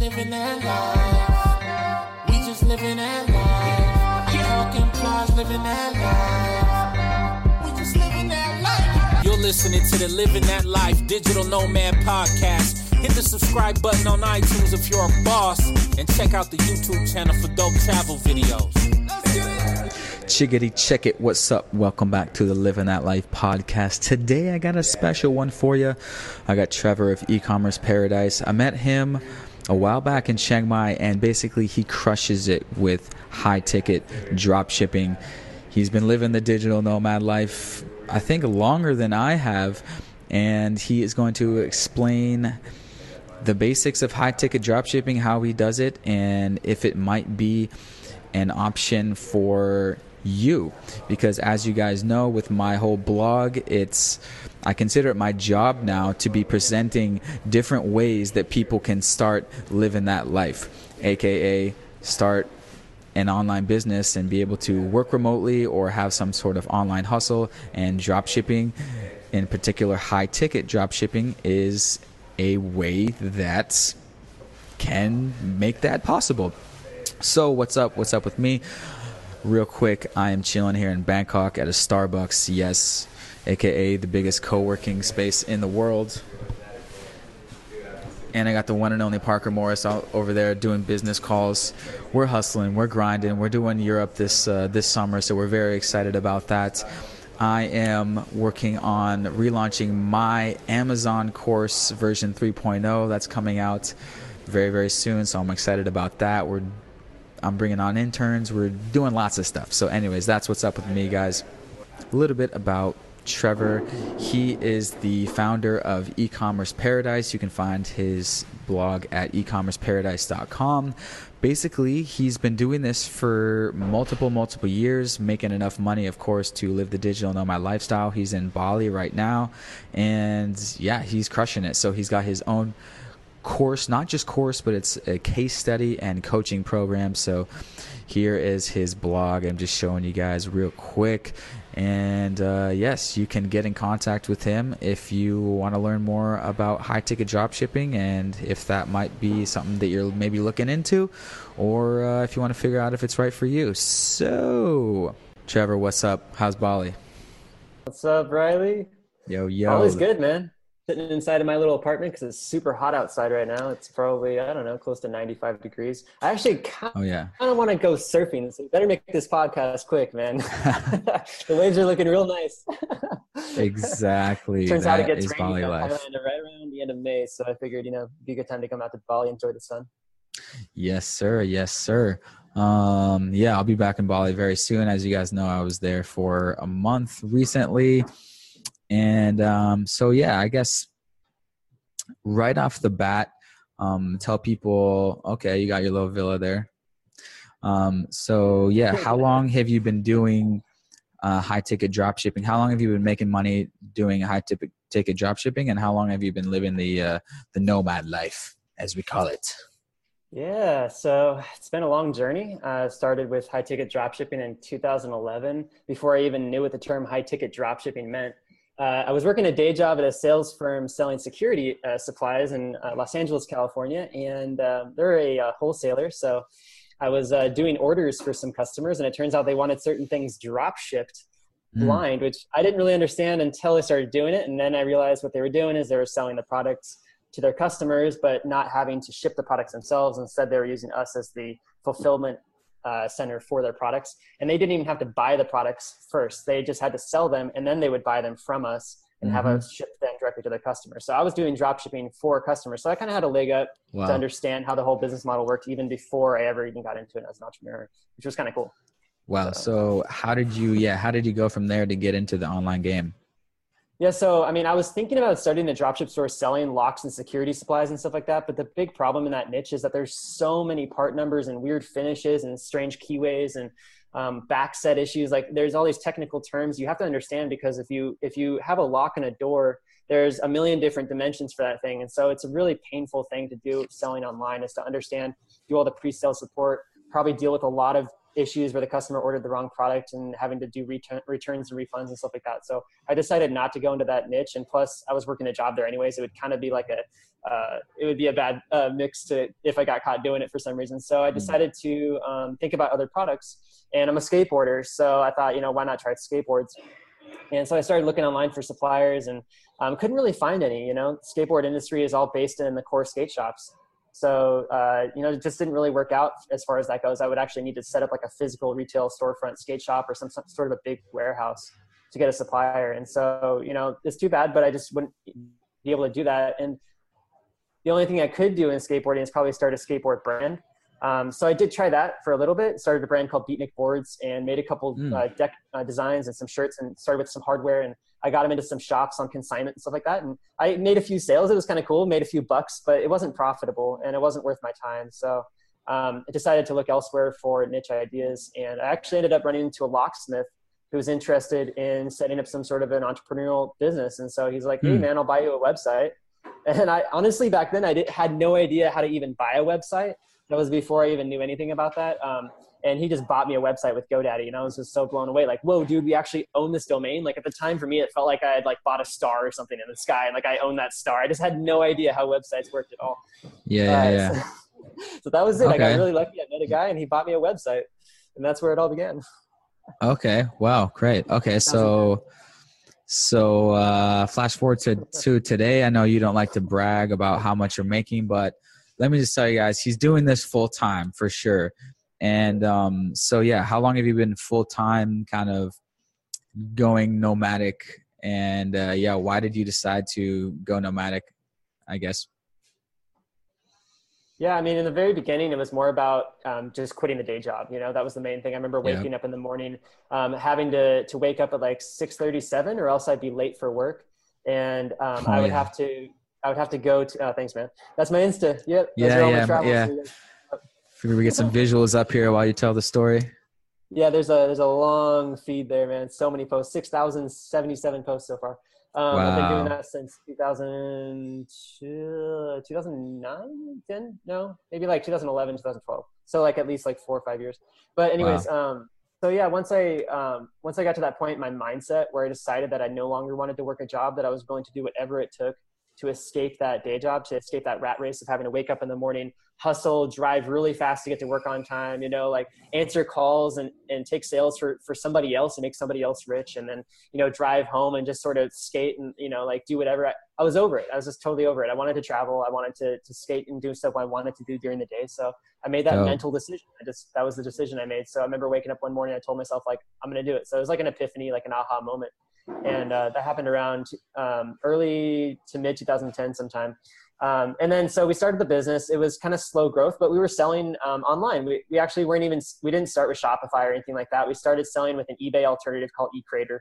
living that life. We just living that life. Talking plies, living that life. We just living that life. You're listening to the Living That Life Digital Nomad Podcast. Hit the subscribe button on iTunes if you're a boss, and check out the YouTube channel for dope travel videos. Chiggity check it. What's up? Welcome back to the Living That Life podcast. Today I got a special one for you. I got Trevor of E-commerce Paradise. I met him a while back in Chiang Mai, and basically he crushes it with high ticket drop shipping. He's been living the digital nomad life, I think, longer than I have, and he is going to explain the basics of high ticket drop shipping, how he does it, and if it might be an option for you because as you guys know with my whole blog it's I consider it my job now to be presenting different ways that people can start living that life aka start an online business and be able to work remotely or have some sort of online hustle and drop shipping. In particular high ticket drop shipping is a way that can make that possible. So what's up? What's up with me? Real quick, I am chilling here in Bangkok at a Starbucks, yes, aka the biggest co working space in the world. And I got the one and only Parker Morris out over there doing business calls. We're hustling, we're grinding, we're doing Europe this uh, this summer, so we're very excited about that. I am working on relaunching my Amazon course version 3.0. That's coming out very very soon, so I'm excited about that. We're I'm bringing on interns. We're doing lots of stuff. So, anyways, that's what's up with me, guys. A little bit about Trevor. He is the founder of E-commerce Paradise. You can find his blog at ecommerceparadise.com. Basically, he's been doing this for multiple, multiple years, making enough money, of course, to live the digital nomad lifestyle. He's in Bali right now, and yeah, he's crushing it. So he's got his own course, not just course, but it's a case study and coaching program. So here is his blog. I'm just showing you guys real quick. And uh, yes, you can get in contact with him if you want to learn more about high ticket drop shipping and if that might be something that you're maybe looking into or uh, if you want to figure out if it's right for you. So, Trevor, what's up? How's Bali? What's up, Riley? Yo, yo. Always good, man sitting inside of my little apartment because it's super hot outside right now. It's probably I don't know, close to 95 degrees. I actually kind oh yeah, I don't want to go surfing. So better make this podcast quick, man. the waves are looking real nice. exactly. Turns that out it gets rainy right around the end of May, so I figured you know it'd be a good time to come out to Bali, and enjoy the sun. Yes, sir. Yes, sir. Um, yeah, I'll be back in Bali very soon. As you guys know, I was there for a month recently. And um, so, yeah, I guess right off the bat, um, tell people, okay, you got your little villa there. Um, so, yeah, how long have you been doing uh, high ticket drop shipping? How long have you been making money doing high ticket ticket drop shipping, and how long have you been living the uh, the nomad life, as we call it? Yeah, so it's been a long journey. I uh, started with high ticket drop shipping in 2011 before I even knew what the term high ticket drop shipping meant uh, I was working a day job at a sales firm selling security uh, supplies in uh, Los Angeles, California, and um, they're a uh, wholesaler. So I was uh, doing orders for some customers, and it turns out they wanted certain things drop shipped mm. blind, which I didn't really understand until I started doing it. And then I realized what they were doing is they were selling the products to their customers, but not having to ship the products themselves. Instead, they were using us as the fulfillment uh, center for their products. And they didn't even have to buy the products first. They just had to sell them and then they would buy them from us and mm-hmm. have us ship them directly to their customers so i was doing drop shipping for customers. So i kind of had a leg up wow. to understand how the whole business model worked even before i ever even got into it as an entrepreneur which was kind of cool. Wow. So, so how did you yeah how did you go from there to get into the online game yeah, so I mean, I was thinking about starting a dropship store selling locks and security supplies and stuff like that. But the big problem in that niche is that there's so many part numbers and weird finishes and strange keyways and um, backset issues. Like there's all these technical terms you have to understand because if you if you have a lock in a door, there's a million different dimensions for that thing, and so it's a really painful thing to do selling online is to understand, do all the pre-sale support, probably deal with a lot of issues where the customer ordered the wrong product and having to do return, returns and refunds and stuff like that. So I decided not to go into that niche. And plus, I was working a job there anyways. It would kind of be like a, uh, it would be a bad uh, mix to if I got caught doing it for some reason. So I mm. decided to um, think about other products. And I'm a skateboarder, so I thought, you know, why not try skateboards? And so I started looking online for suppliers and um, couldn't really find any. You know, skateboard industry is all based in the core skate shops. So, uh, you know, it just didn't really work out as far as that goes. I would actually need to set up like a physical retail storefront skate shop or some, some sort of a big warehouse to get a supplier. And so, you know, it's too bad, but I just wouldn't be able to do that. And the only thing I could do in skateboarding is probably start a skateboard brand. Um, so I did try that for a little bit. Started a brand called Beatnik Boards and made a couple mm. uh, deck uh, designs and some shirts and started with some hardware and I got him into some shops on consignment and stuff like that. And I made a few sales. It was kind of cool. Made a few bucks, but it wasn't profitable and it wasn't worth my time. So um, I decided to look elsewhere for niche ideas. And I actually ended up running into a locksmith who was interested in setting up some sort of an entrepreneurial business. And so he's like, "Hey, mm. man, I'll buy you a website." And I honestly back then I did, had no idea how to even buy a website. That was before I even knew anything about that. Um, and he just bought me a website with GoDaddy, and I was just so blown away. Like, whoa, dude, we actually own this domain. Like at the time, for me, it felt like I had like bought a star or something in the sky, and like I own that star. I just had no idea how websites worked at all. Yeah, uh, yeah. So, so, that was it. Okay. I got really lucky. I met a guy, and he bought me a website, and that's where it all began. Okay. Wow. Great. Okay. So. So uh, flash forward to, to today. I know you don't like to brag about how much you're making, but let me just tell you guys, he's doing this full time for sure. And um, so yeah, how long have you been full time, kind of going nomadic? And uh, yeah, why did you decide to go nomadic? I guess. Yeah, I mean, in the very beginning, it was more about um, just quitting the day job. You know, that was the main thing. I remember waking yeah. up in the morning, um, having to to wake up at like six thirty seven, or else I'd be late for work, and um, oh, I would yeah. have to I would have to go to. Oh, thanks, man. That's my Insta. Yep. Yeah, yeah, yeah. If we get some visuals up here while you tell the story. Yeah, there's a there's a long feed there, man. So many posts, six thousand seventy seven posts so far. Um, wow. I've been doing that since 2000, 2009, 10? No, maybe like 2011, 2012. So like at least like four or five years. But anyways, wow. um, so yeah, once I um, once I got to that point in my mindset where I decided that I no longer wanted to work a job, that I was willing to do whatever it took to escape that day job, to escape that rat race of having to wake up in the morning, hustle, drive really fast to get to work on time, you know, like answer calls and, and take sales for, for somebody else and make somebody else rich. And then, you know, drive home and just sort of skate and, you know, like do whatever. I, I was over it. I was just totally over it. I wanted to travel. I wanted to, to skate and do stuff I wanted to do during the day. So I made that oh. mental decision. I just, that was the decision I made. So I remember waking up one morning, I told myself like, I'm going to do it. So it was like an epiphany, like an aha moment and uh, that happened around um, early to mid 2010 sometime. Um, and then so we started the business. It was kind of slow growth, but we were selling um, online. We, we actually weren't even we didn't start with Shopify or anything like that. We started selling with an eBay alternative called eCrater.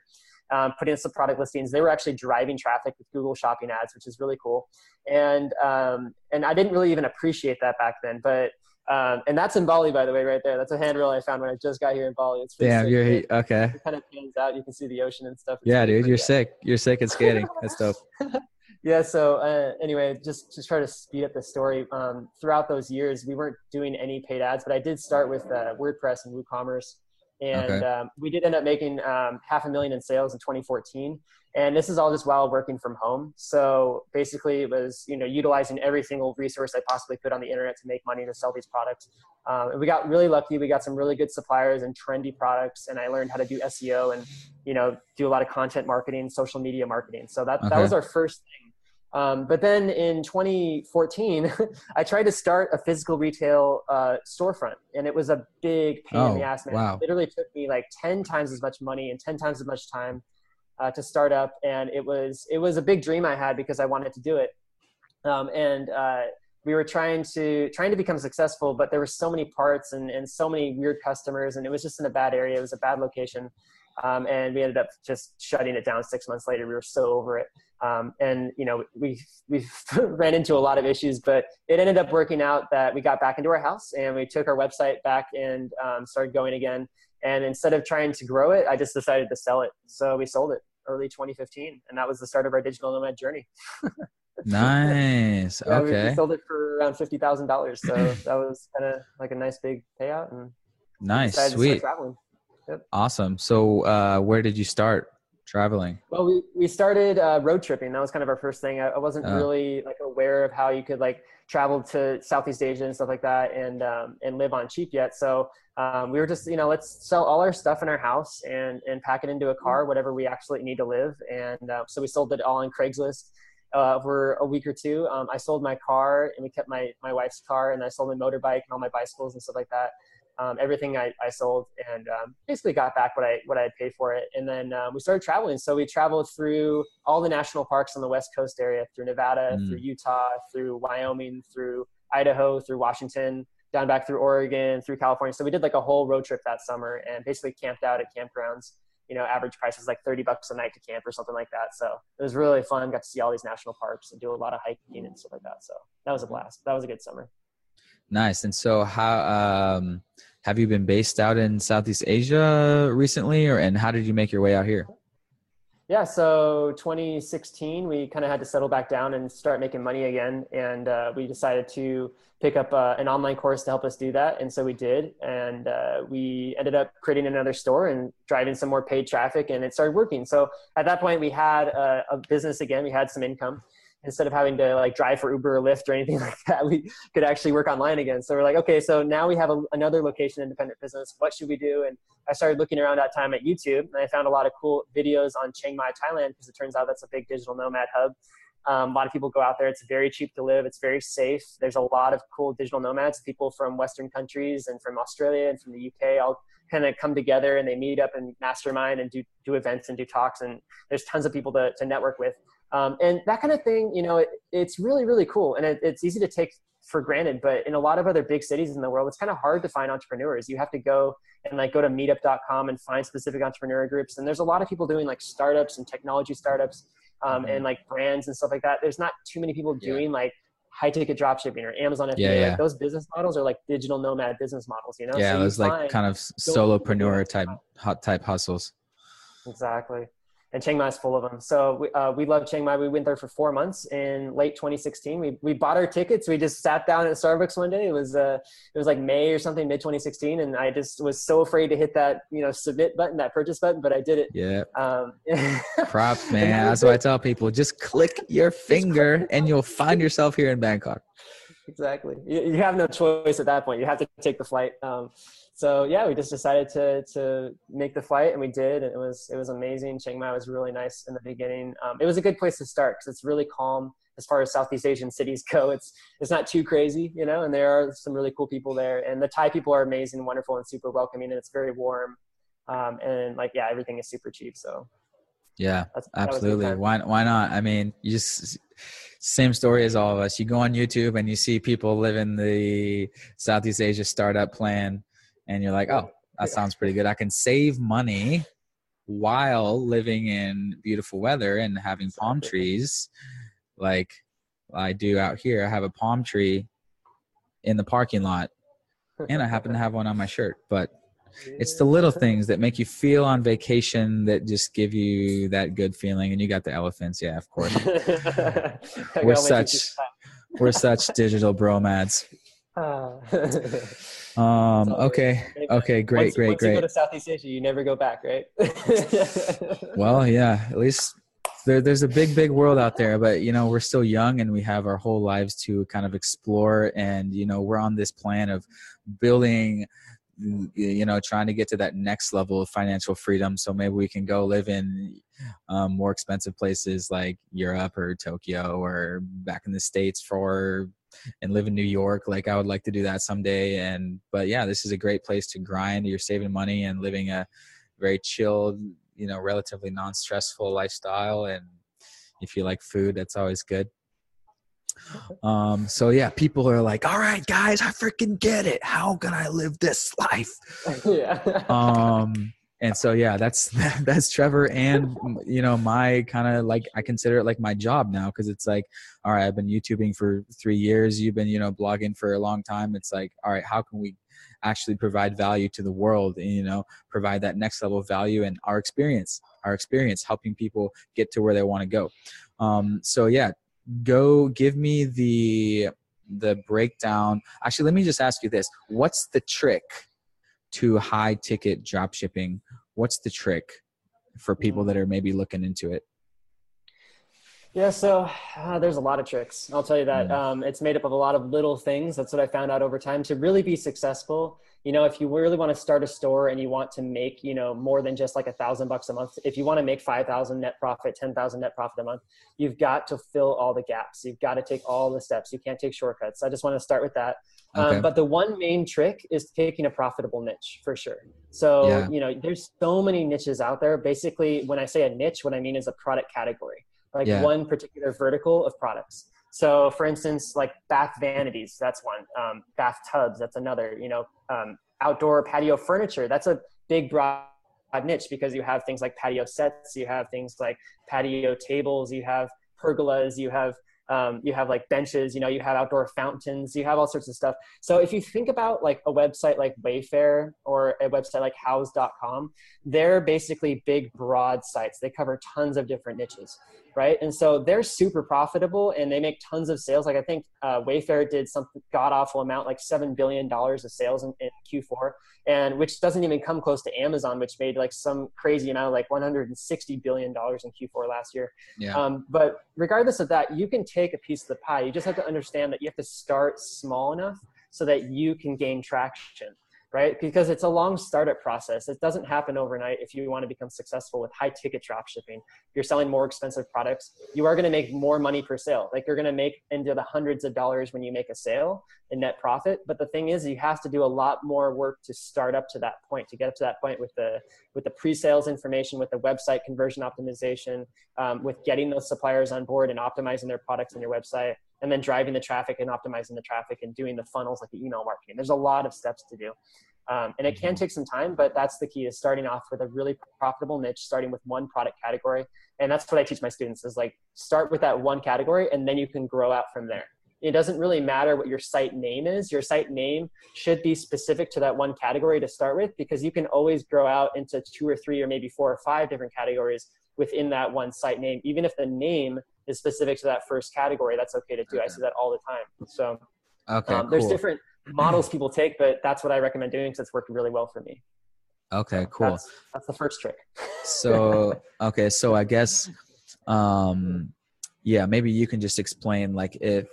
Um, in some product listings. They were actually driving traffic with Google Shopping ads, which is really cool. And um, and I didn't really even appreciate that back then, but um, and that's in Bali, by the way, right there. That's a handrail I found when I just got here in Bali. It's sick. you're it, okay. It kind of pans out. You can see the ocean and stuff. It's yeah, dude, you're sick. You're sick at skating. That's dope. yeah. So uh, anyway, just just try to speed up the story. Um, throughout those years, we weren't doing any paid ads, but I did start with uh, WordPress and WooCommerce, and okay. um, we did end up making um, half a million in sales in 2014 and this is all just while working from home so basically it was you know utilizing every single resource i possibly could on the internet to make money to sell these products um, and we got really lucky we got some really good suppliers and trendy products and i learned how to do seo and you know do a lot of content marketing social media marketing so that, okay. that was our first thing um, but then in 2014, I tried to start a physical retail uh, storefront, and it was a big pain oh, in the ass. Man. Wow. It literally took me like 10 times as much money and 10 times as much time uh, to start up, and it was it was a big dream I had because I wanted to do it, um, and uh, we were trying to trying to become successful, but there were so many parts and and so many weird customers, and it was just in a bad area. It was a bad location, um, and we ended up just shutting it down six months later. We were so over it. Um, and you know we we ran into a lot of issues, but it ended up working out that we got back into our house and we took our website back and um, started going again. And instead of trying to grow it, I just decided to sell it. So we sold it early 2015, and that was the start of our digital nomad journey. nice. yeah, okay. We sold it for around fifty thousand dollars, so that was kind of like a nice big payout, and Nice, decided to start sweet, traveling. awesome. So, uh, where did you start traveling? Well, we, we started uh, road tripping. That was kind of our first thing. I, I wasn't Oh. really like aware of how you could like travel to Southeast Asia and stuff like that and um, and live on cheap yet. So um, we were just you know let's sell all our stuff in our house and and pack it into a car, whatever we actually need to live. And uh, so we sold it all on Craigslist. Uh, for a week or two, um, I sold my car and we kept my my wife's car, and I sold my motorbike and all my bicycles and stuff like that. Um, everything I, I sold and um, basically got back what I what I had paid for it. And then um, we started traveling. So we traveled through all the national parks on the West Coast area, through Nevada, Mm. through Utah, through Wyoming, through Idaho, through Washington, down back through Oregon, through California. So we did like a whole road trip that summer and basically camped out at campgrounds. You know, average price is like 30 bucks a night to camp or something like that. So it was really fun. Got to see all these national parks and do a lot of hiking and stuff like that. So that was a blast. That was a good summer. Nice. And so, how um, have you been based out in Southeast Asia recently, or and how did you make your way out here? Yeah, so 2016, we kind of had to settle back down and start making money again. And uh, we decided to pick up uh, an online course to help us do that. And so we did. And uh, we ended up creating another store and driving some more paid traffic, and it started working. So at that point, we had a, a business again, we had some income. Instead of having to like drive for Uber or Lyft or anything like that, we could actually work online again. So we're like, okay, so now we have a, another location independent business. What should we do? And I started looking around that time at YouTube, and I found a lot of cool videos on Chiang Mai, Thailand, because it turns out that's a big digital nomad hub. Um, a lot of people go out there. It's very cheap to live. It's very safe. There's a lot of cool digital nomads, people from Western countries and from Australia and from the UK. All kind of come together and they meet up and mastermind and do do events and do talks. And there's tons of people to to network with. Um, and that kind of thing, you know, it, it's really really cool and it, it's easy to take for granted. But in a lot of other big cities in the world, it's kind of hard to find entrepreneurs. You have to go and like go to meetup.com and find specific entrepreneur groups. And there's a lot of people doing like startups and technology startups um, Mhm. and like brands and stuff like that. There's not too many people Yeah. doing like high ticket drop shipping or Amazon FBA. Yeah, yeah. Like those business models are like digital nomad business models, you know? yeah, So you those like kind of solopreneur type hot type hustles. Exactly. And Chiang Mai is full of them. So we, uh, we love Chiang Mai. We went there for four months in late 2016. We, we bought our tickets. We just sat down at Starbucks one day. It was uh, it was like May or something, mid 2016, and I just was so afraid to hit that you know submit button, that purchase button, but I did it. Yeah, Um, props, man. That's what I tell people. Just click your finger, and you'll find yourself here in Bangkok. exactly. You, you have no choice at that point. You have to take the flight. Um, so yeah, we just decided to to make the flight, and we did, and it was it was amazing. Chiang Mai was really nice in the beginning. Um, it was a good place to start because it's really calm as far as Southeast Asian cities go. It's it's not too crazy, you know, and there are some really cool people there, and the Thai people are amazing, wonderful, and super welcoming, and it's very warm. Um, and like yeah, everything is super cheap. So Yeah, that's that was a good absolutely. Why why not? I mean, you just same story as all of us. You go on YouTube and you see people living the Southeast Asia startup plan, and you're like, oh, that sounds pretty good. I can save money while living in beautiful weather and having palm trees, like I do out here. I have a palm tree in the parking lot, and I happen to have one on my shirt, but it's the little things that make you feel on vacation that just give you that good feeling and you got the elephants. Yeah of course. We're such- we're such digital bromads um okay okay great once, great once you go to Southeast Asia, you never go back, right? well yeah at least there, there's a big big world out there but you know we're still young and we have our whole lives to kind of explore and you know we're on this plan of building you know trying to get to that next level of financial freedom. So maybe we can go live in um, more expensive places like europe or tokyo or back in the states for and live in new york. Like i would like to do that someday. And but yeah this is a great place to grind. You're saving money and living a very chilled you know relatively non-stressful lifestyle. And if you like food that's always good um so yeah people are like all right guys i freaking get it. How can i live this life? Yeah. um and so yeah that's that's trevor and you know my kind of like i consider it like my job now because it's like all right i've been youtubing for three years. You've been you know blogging for a long time. It's like all right how can we actually provide value to the world and you know provide that next level of value and our experience our experience helping people get to where they want to go? Um so yeah go give me the the breakdown actually let me just ask you this what's the trick to high ticket drop shipping, what's the trick for people that are maybe looking into it? Yeah, so uh, there's a lot of tricks. I'll tell you that. Um, it's made up of a lot of little things. That's what I found out over time. To really be successful, you know, if you really want to start a store and you want to make, you know, more than just like a thousand bucks a month, if you want to make 5,000 net profit, 10,000 net profit a month, you've got to fill all the gaps. You've got to take all the steps. You can't take shortcuts. I just want to start with that. Um, okay. Um, but the one main trick is taking a profitable niche for sure. So, yeah. you know, there's so many niches out there. Basically, when I say a niche, what I mean is a product category like yeah. one particular vertical of products. So, for instance, like bath vanities, that's one. Um, bathtubs, that's another. You know, um, outdoor patio furniture, that's a big broad niche because you have things like patio sets, you have things like patio tables, you have pergolas, you have um, you have like benches, you know, you have outdoor fountains, you have all sorts of stuff. So if you think about like a website like Wayfair or a website like Houzz.com, they're basically big, broad sites. They cover tons of different niches, right? And so they're super profitable and they make tons of sales. Like I think uh, Wayfair did some god awful amount, like $7 billion of sales in, in Q4 and which doesn't even come close to Amazon, which made like some crazy amount, of like 160 billion dollars in Q4 last year. Yeah. Um, but regardless of that, you can take a piece of the pie. You just have to understand that you have to start small enough so that you can gain traction right? Because it's a long startup process. It doesn't happen overnight if you want to become successful with high ticket drop shipping. You're selling more expensive products. You are going to make more money per sale. Like you're going to make into the hundreds of dollars when you make a sale in net profit. But the thing is, you have to do a lot more work to start up to that point, to get up to that point with the with the pre-sales information, with the website conversion optimization, um, with getting those suppliers on board and optimizing their products on your website and then driving the traffic and optimizing the traffic and doing the funnels like the email marketing. There's a lot of steps to do. Um, and it can mm-hmm. take some time, but that's the key is starting off with a really profitable niche, starting with one product category. And that's what I teach my students is like start with that one category and then you can grow out from there. It doesn't really matter what your site name is. Your site name should be specific to that one category to start with because you can always grow out into two or three or maybe four or five different categories within that one site name. Even if the name is specific to that first category, that's okay to do. Okay. I see that all the time. So okay, um, there's different models people take, but that's what I recommend doing because it's worked really well for me. Okay, cool. That's, that's the first trick. so okay, so I guess um yeah, maybe you can just explain like if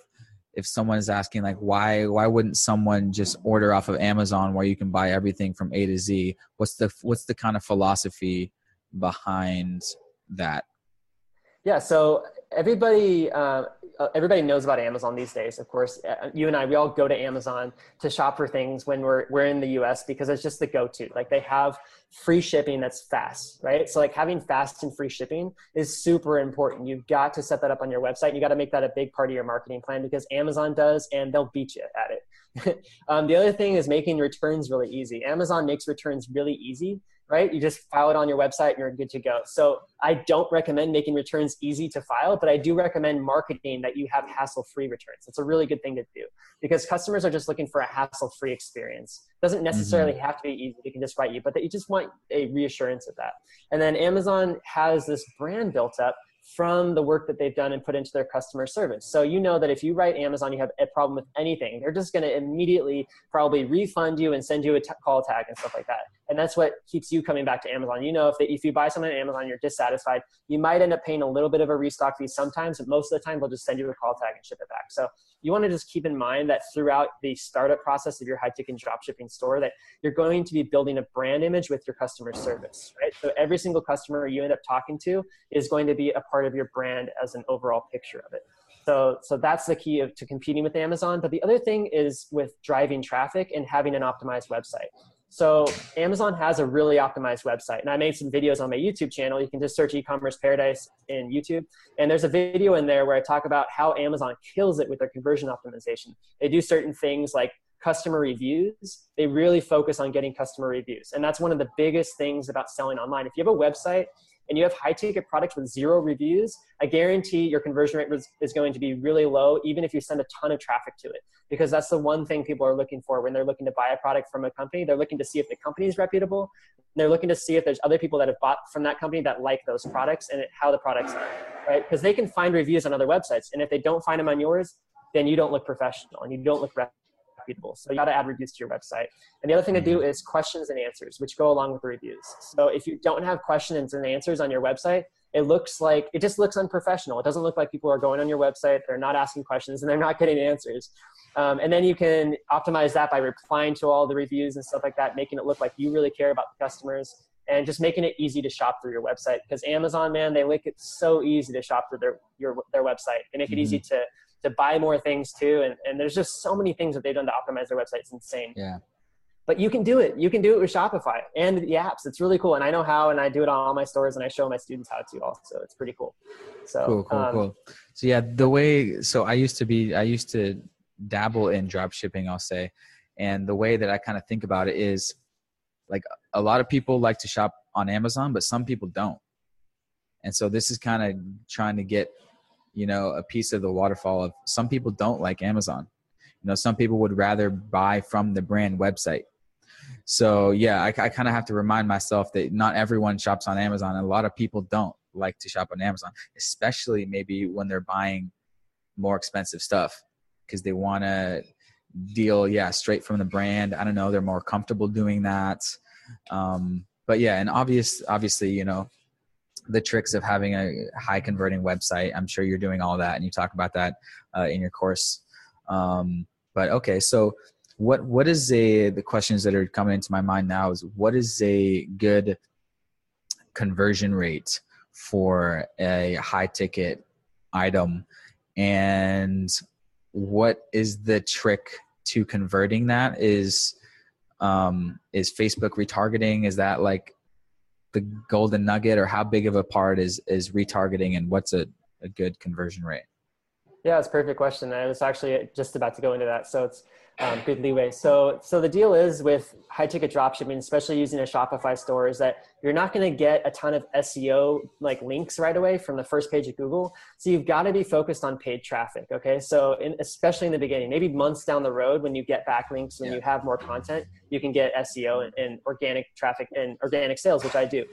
if someone's asking like why why wouldn't someone just order off of Amazon where you can buy everything from A to Z? What's the what's the kind of philosophy behind that? Yeah, so everybody uh, everybody knows about Amazon these days. Of course, uh, you and I we all go to Amazon to shop for things when we're we're in the U.S. because it's just the go-to. Like they have free shipping that's fast, right? So like having fast and free shipping is super important. You've got to set that up on your website. You got to make that a big part of your marketing plan because Amazon does, and they'll beat you at it. um, the other thing is making returns really easy. Amazon makes returns really easy right? You just file it on your website and you're good to go. So I don't recommend making returns easy to file, but I do recommend marketing that you have hassle free returns. It's a really good thing to do because customers are just looking for a hassle free experience. It doesn't necessarily mm-hmm. have to be easy. They can just write you, but that you just want a reassurance of that. And then Amazon has this brand built up from the work that they've done and put into their customer service. So you know that if you write Amazon, you have a problem with anything, they're just going to immediately probably refund you and send you a t- call tag and stuff like that. And that's what keeps you coming back to Amazon. You know, if, they, if you buy something on Amazon, you're dissatisfied, you might end up paying a little bit of a restock fee sometimes, but most of the time they'll just send you a call tag and ship it back. So you want to just keep in mind that throughout the startup process of your high ticket dropshipping store, that you're going to be building a brand image with your customer service, right? So every single customer you end up talking to is going to be a part of your brand as an overall picture of it. So, so that's the key of, to competing with Amazon. But the other thing is with driving traffic and having an optimized website. So Amazon has a really optimized website, and I made some videos on my YouTube channel. You can just search e-commerce paradise in YouTube, and there's a video in there where I talk about how Amazon kills it with their conversion optimization. They do certain things like customer reviews. They really focus on getting customer reviews, and that's one of the biggest things about selling online. If you have a website and you have high ticket products with zero reviews, I guarantee your conversion rate is going to be really low, even if you send a ton of traffic to it. Because that's the one thing people are looking for when they're looking to buy a product from a company. They're looking to see if the company is reputable. They're looking to see if there's other people that have bought from that company that like those products and how the products are, right? Because they can find reviews on other websites. And if they don't find them on yours, then you don't look professional and you don't look reputable repeatable. So you got to add reviews to your website. And the other thing to do mm-hmm. is questions and answers, which go along with the reviews. So if you don't have questions and answers on your website, it looks like it just looks unprofessional. It doesn't look like people are going on your website, they're not asking questions, and they're not getting answers. Um, and then you can optimize that by replying to all the reviews and stuff like that, making it look like you really care about the customers and just making it easy to shop through your website. Because Amazon, man, they make it so easy to shop through their your their website. They make it mm-hmm. easy to to buy more things too. And, and there's just so many things that they've done to optimize their website. It's insane. Yeah. But you can do it. You can do it with Shopify and the apps. It's really cool. And I know how, and I do it on all my stores and I show my students how to also. It's pretty cool. So cool, cool, um, cool. So yeah, the way, so I used to be, I used to dabble in drop shipping, I'll say. And the way that I kind of think about it is like a lot of people like to shop on Amazon, but some people don't. And so this is kind of trying to get, you know, a piece of the waterfall of some people don't like Amazon. You know, some people would rather buy from the brand website. So yeah, I, I kind of have to remind myself that not everyone shops on Amazon. A lot of people don't like to shop on Amazon, especially maybe when they're buying more expensive stuff because they want to deal yeah straight from the brand i don't know they're more comfortable doing that um, but yeah and obvious obviously you know the tricks of having a high converting website. I'm sure you're doing all that and you talk about that uh, in your course. Um, but okay so what what is a the questions that are coming into my mind now is what is a good conversion rate for a high ticket item? And what is the trick to converting that? Is um is facebook retargeting? Is that like the golden nugget or how big of a part is is retargeting and what's a, a good conversion rate? Yeah it's a perfect question. I was actually just about to go into that. So it's um, good leeway. So, so the deal is with high ticket dropshipping, especially using a Shopify store, is that you're not going to get a ton of SEO like links right away from the first page of Google. So you've got to be focused on paid traffic. Okay, so in, especially in the beginning, maybe months down the road when you get backlinks, when yeah. you have more content, you can get SEO and, and organic traffic and organic sales, which I do.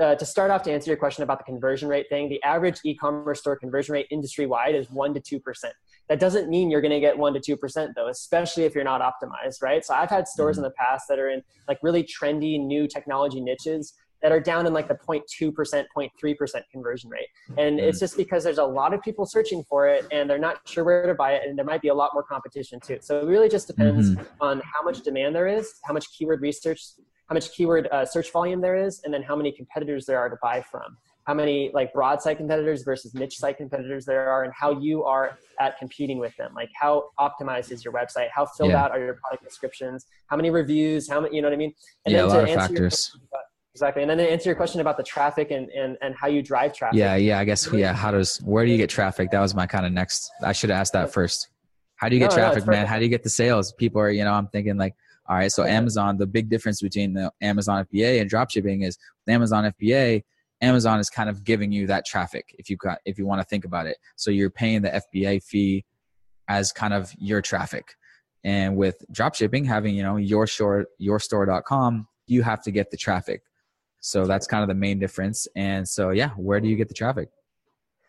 Uh, to start off to answer your question about the conversion rate thing, the average e-commerce store conversion rate industry wide is one to two percent. That doesn't mean you're going to get one to two percent though, especially if you're not optimized, right? So I've had stores mm-hmm. in the past that are in like really trendy new technology niches that are down in like the 0.2%, 0.3% conversion rate. And it's mm-hmm. just because there's a lot of people searching for it and they're not sure where to buy it and there might be a lot more competition too. So it really just depends mm-hmm. on how much demand there is, how much keyword research, how much keyword uh, search volume there is, and then how many competitors there are to buy from how many like broad site competitors versus niche site competitors there are and how you are at competing with them. Like how optimized is your website? How filled yeah. out are your product descriptions? How many reviews? How many you know what i mean? And yeah, a lot of factors. exactly. And then to answer your question about the traffic and, and and how you drive traffic. Yeah yeah i guess yeah how does where do you get traffic? That was my kind of next i should have asked that first. How do you get no, traffic no, man? how do you get the sales? People are you know i'm thinking like all right so amazon the big difference between the amazon fba and dropshipping is amazon fba Amazon is kind of giving you that traffic if you got if you want to think about it. So you're paying the FBA fee as kind of your traffic. And with dropshipping, having you know your store yourstore.com, you have to get the traffic. So that's kind of the main difference. And so yeah, where do you get the traffic?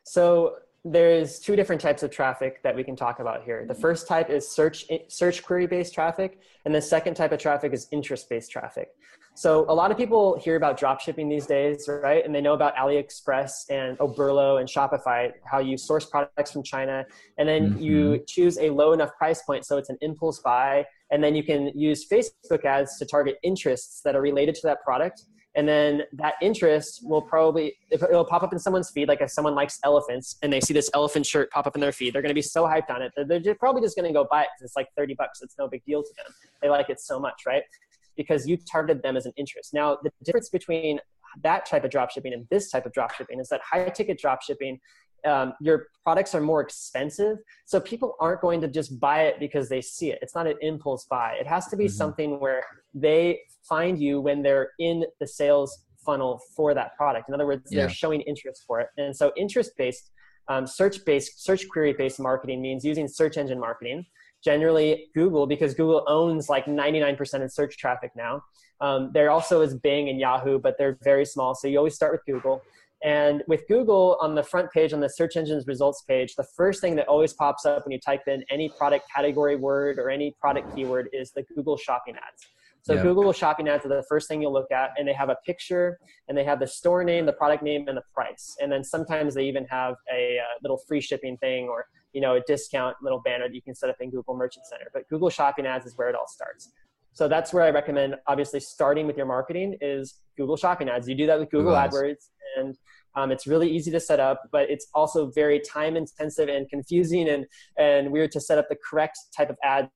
So there's two different types of traffic that we can talk about here. The first type is search search query based traffic, and the second type of traffic is interest based traffic. So a lot of people hear about drop shipping these days, right? And they know about AliExpress and Oberlo and Shopify, how you source products from China, and then mm-hmm. you choose a low enough price point so it's an impulse buy, and then you can use Facebook ads to target interests that are related to that product. And then that interest will probably it'll pop up in someone's feed. Like if someone likes elephants and they see this elephant shirt pop up in their feed, they're going to be so hyped on it. They're, they're probably just going to go buy it because it's like thirty bucks. It's no big deal to them. They like it so much, right? Because you targeted them as an interest. Now, the difference between that type of dropshipping and this type of dropshipping is that high ticket dropshipping um, your products are more expensive so people aren't going to just buy it because they see it it's not an impulse buy it has to be mm-hmm. something where they find you when they're in the sales funnel for that product in other words yeah. they're showing interest for it and so interest based um, search based search query based marketing means using search engine marketing generally Google because Google owns like 99% of search traffic now. Um, there also is Bing and Yahoo, but they're very small. So you always start with Google. And with Google on the front page, on the search engine's results page, the first thing that always pops up when you type in any product category word or any product keyword is the Google shopping ads. So. Google shopping ads are the first thing you'll look at, and they have a picture, and they have the store name, the product name, and the price. And then sometimes they even have a uh, little free shipping thing or you know a discount little banner that you can set up in Google Merchant Center. But Google shopping ads is where it all starts. So that's where I recommend, obviously, starting with your marketing is Google Shopping ads. You do that with Google AdWords, and um, it's really easy to set up, but it's also very time intensive and confusing and, and weird to set up the correct type of ad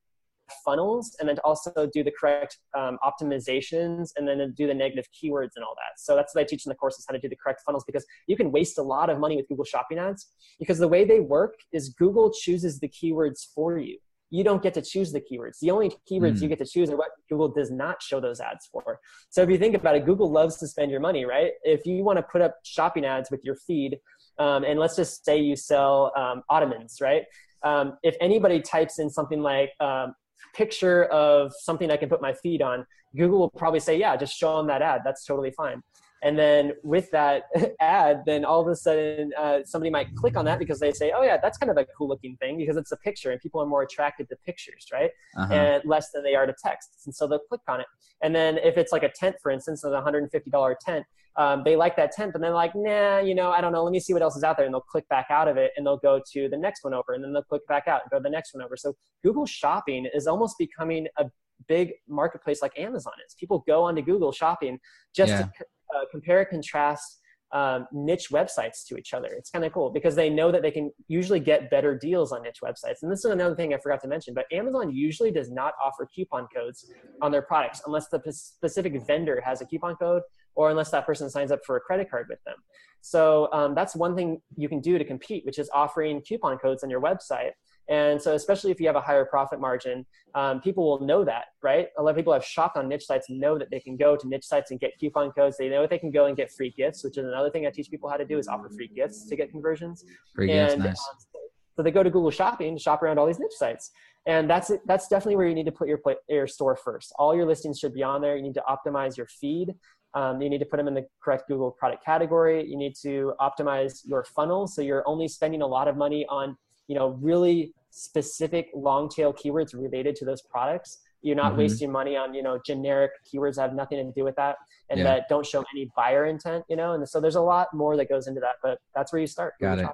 funnels and then to also do the correct um, optimizations and then do the negative keywords and all that. So that's what I teach in the course is how to do the correct funnels because you can waste a lot of money with Google Shopping ads because the way they work is Google chooses the keywords for you you don't get to choose the keywords. The only keywords mm. you get to choose are what Google does not show those ads for. So if you think about it, Google loves to spend your money, right? If you want to put up shopping ads with your feed, um, and let's just say you sell um, ottomans, right? Um, if anybody types in something like um, picture of something I can put my feed on, Google will probably say, yeah, just show them that ad. That's totally fine. And then with that ad, then all of a sudden uh, somebody might click on that because they say, oh, yeah, that's kind of a cool looking thing because it's a picture and people are more attracted to pictures, right? Uh-huh. And less than they are to text. And so they'll click on it. And then if it's like a tent, for instance, a $150 tent, um, they like that tent, but then they're like, nah, you know, I don't know. Let me see what else is out there. And they'll click back out of it and they'll go to the next one over and then they'll click back out and go to the next one over. So Google Shopping is almost becoming a big marketplace like Amazon is. People go onto Google Shopping just yeah. to uh, compare and contrast um, niche websites to each other. It's kind of cool because they know that they can usually get better deals on niche websites. And this is another thing I forgot to mention, but Amazon usually does not offer coupon codes on their products unless the specific vendor has a coupon code or unless that person signs up for a credit card with them. So um, that's one thing you can do to compete, which is offering coupon codes on your website. And so, especially if you have a higher profit margin, um, people will know that, right? A lot of people have shopped on niche sites and know that they can go to niche sites and get coupon codes. They know that they can go and get free gifts, which is another thing I teach people how to do is offer free gifts to get conversions. Free and, gifts, nice. Um, so they go to Google Shopping to shop around all these niche sites, and that's that's definitely where you need to put your your store first. All your listings should be on there. You need to optimize your feed. Um, you need to put them in the correct Google product category. You need to optimize your funnel so you're only spending a lot of money on you know really specific long tail keywords related to those products. You're not mm-hmm. wasting money on you know generic keywords that have nothing to do with that and yeah. that don't show any buyer intent you know? And so there's a lot more that goes into that but that's where you start. Got it.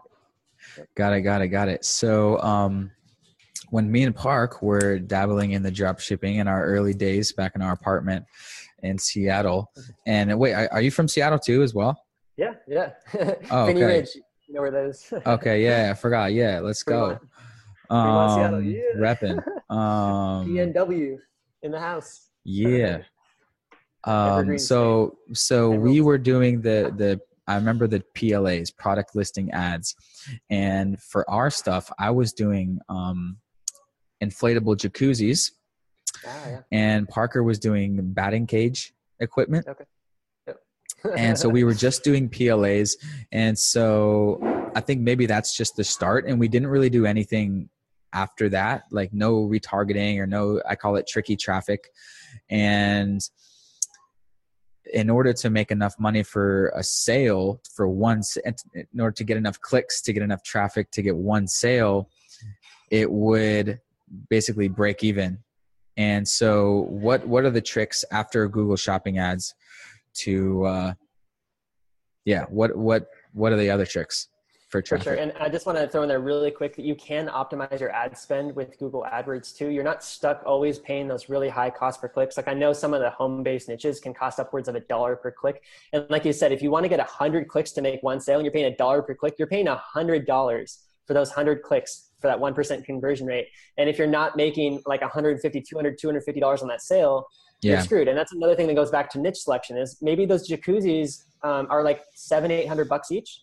got it got it got it. So um when me and park were dabbling in the drop shipping in our early days back in our apartment in seattle mm-hmm. and wait are you from seattle too as well? Yeah yeah. Oh, okay. Ridge, you know where that is. Okay yeah i forgot. Yeah let's go um, yeah. repping. Um, PNW in the house. Yeah. Um, so so we were doing the the I remember the PLAs, product listing ads, and for our stuff, I was doing um, inflatable jacuzzis, ah, yeah. and Parker was doing batting cage equipment. Okay. Yep. and so we were just doing PLAs, and so I think maybe that's just the start, and we didn't really do anything after that, like no retargeting or no, I call it tricky traffic. And in order to make enough money for a sale for one, in order to get enough clicks, to get enough traffic, to get one sale, it would basically break even. And so, what what are the tricks after Google Shopping ads to, uh, yeah, what what what are the other tricks? For traffic. For sure. And I just want to throw in there really quick that you can optimize your ad spend with Google AdWords too. You're not stuck always paying those really high cost per clicks. Like I know some of the home based niches can cost upwards of a dollar per click. And like you said, if you want to get a hundred clicks to make one sale and you're paying a dollar per click, you're paying a hundred dollars for those hundred clicks for that 1% conversion rate. And if you're not making like 150, 200, 250 dollars on that sale, yeah. you're screwed. And that's another thing that goes back to niche selection is maybe those jacuzzis um, are like seven, eight hundred bucks each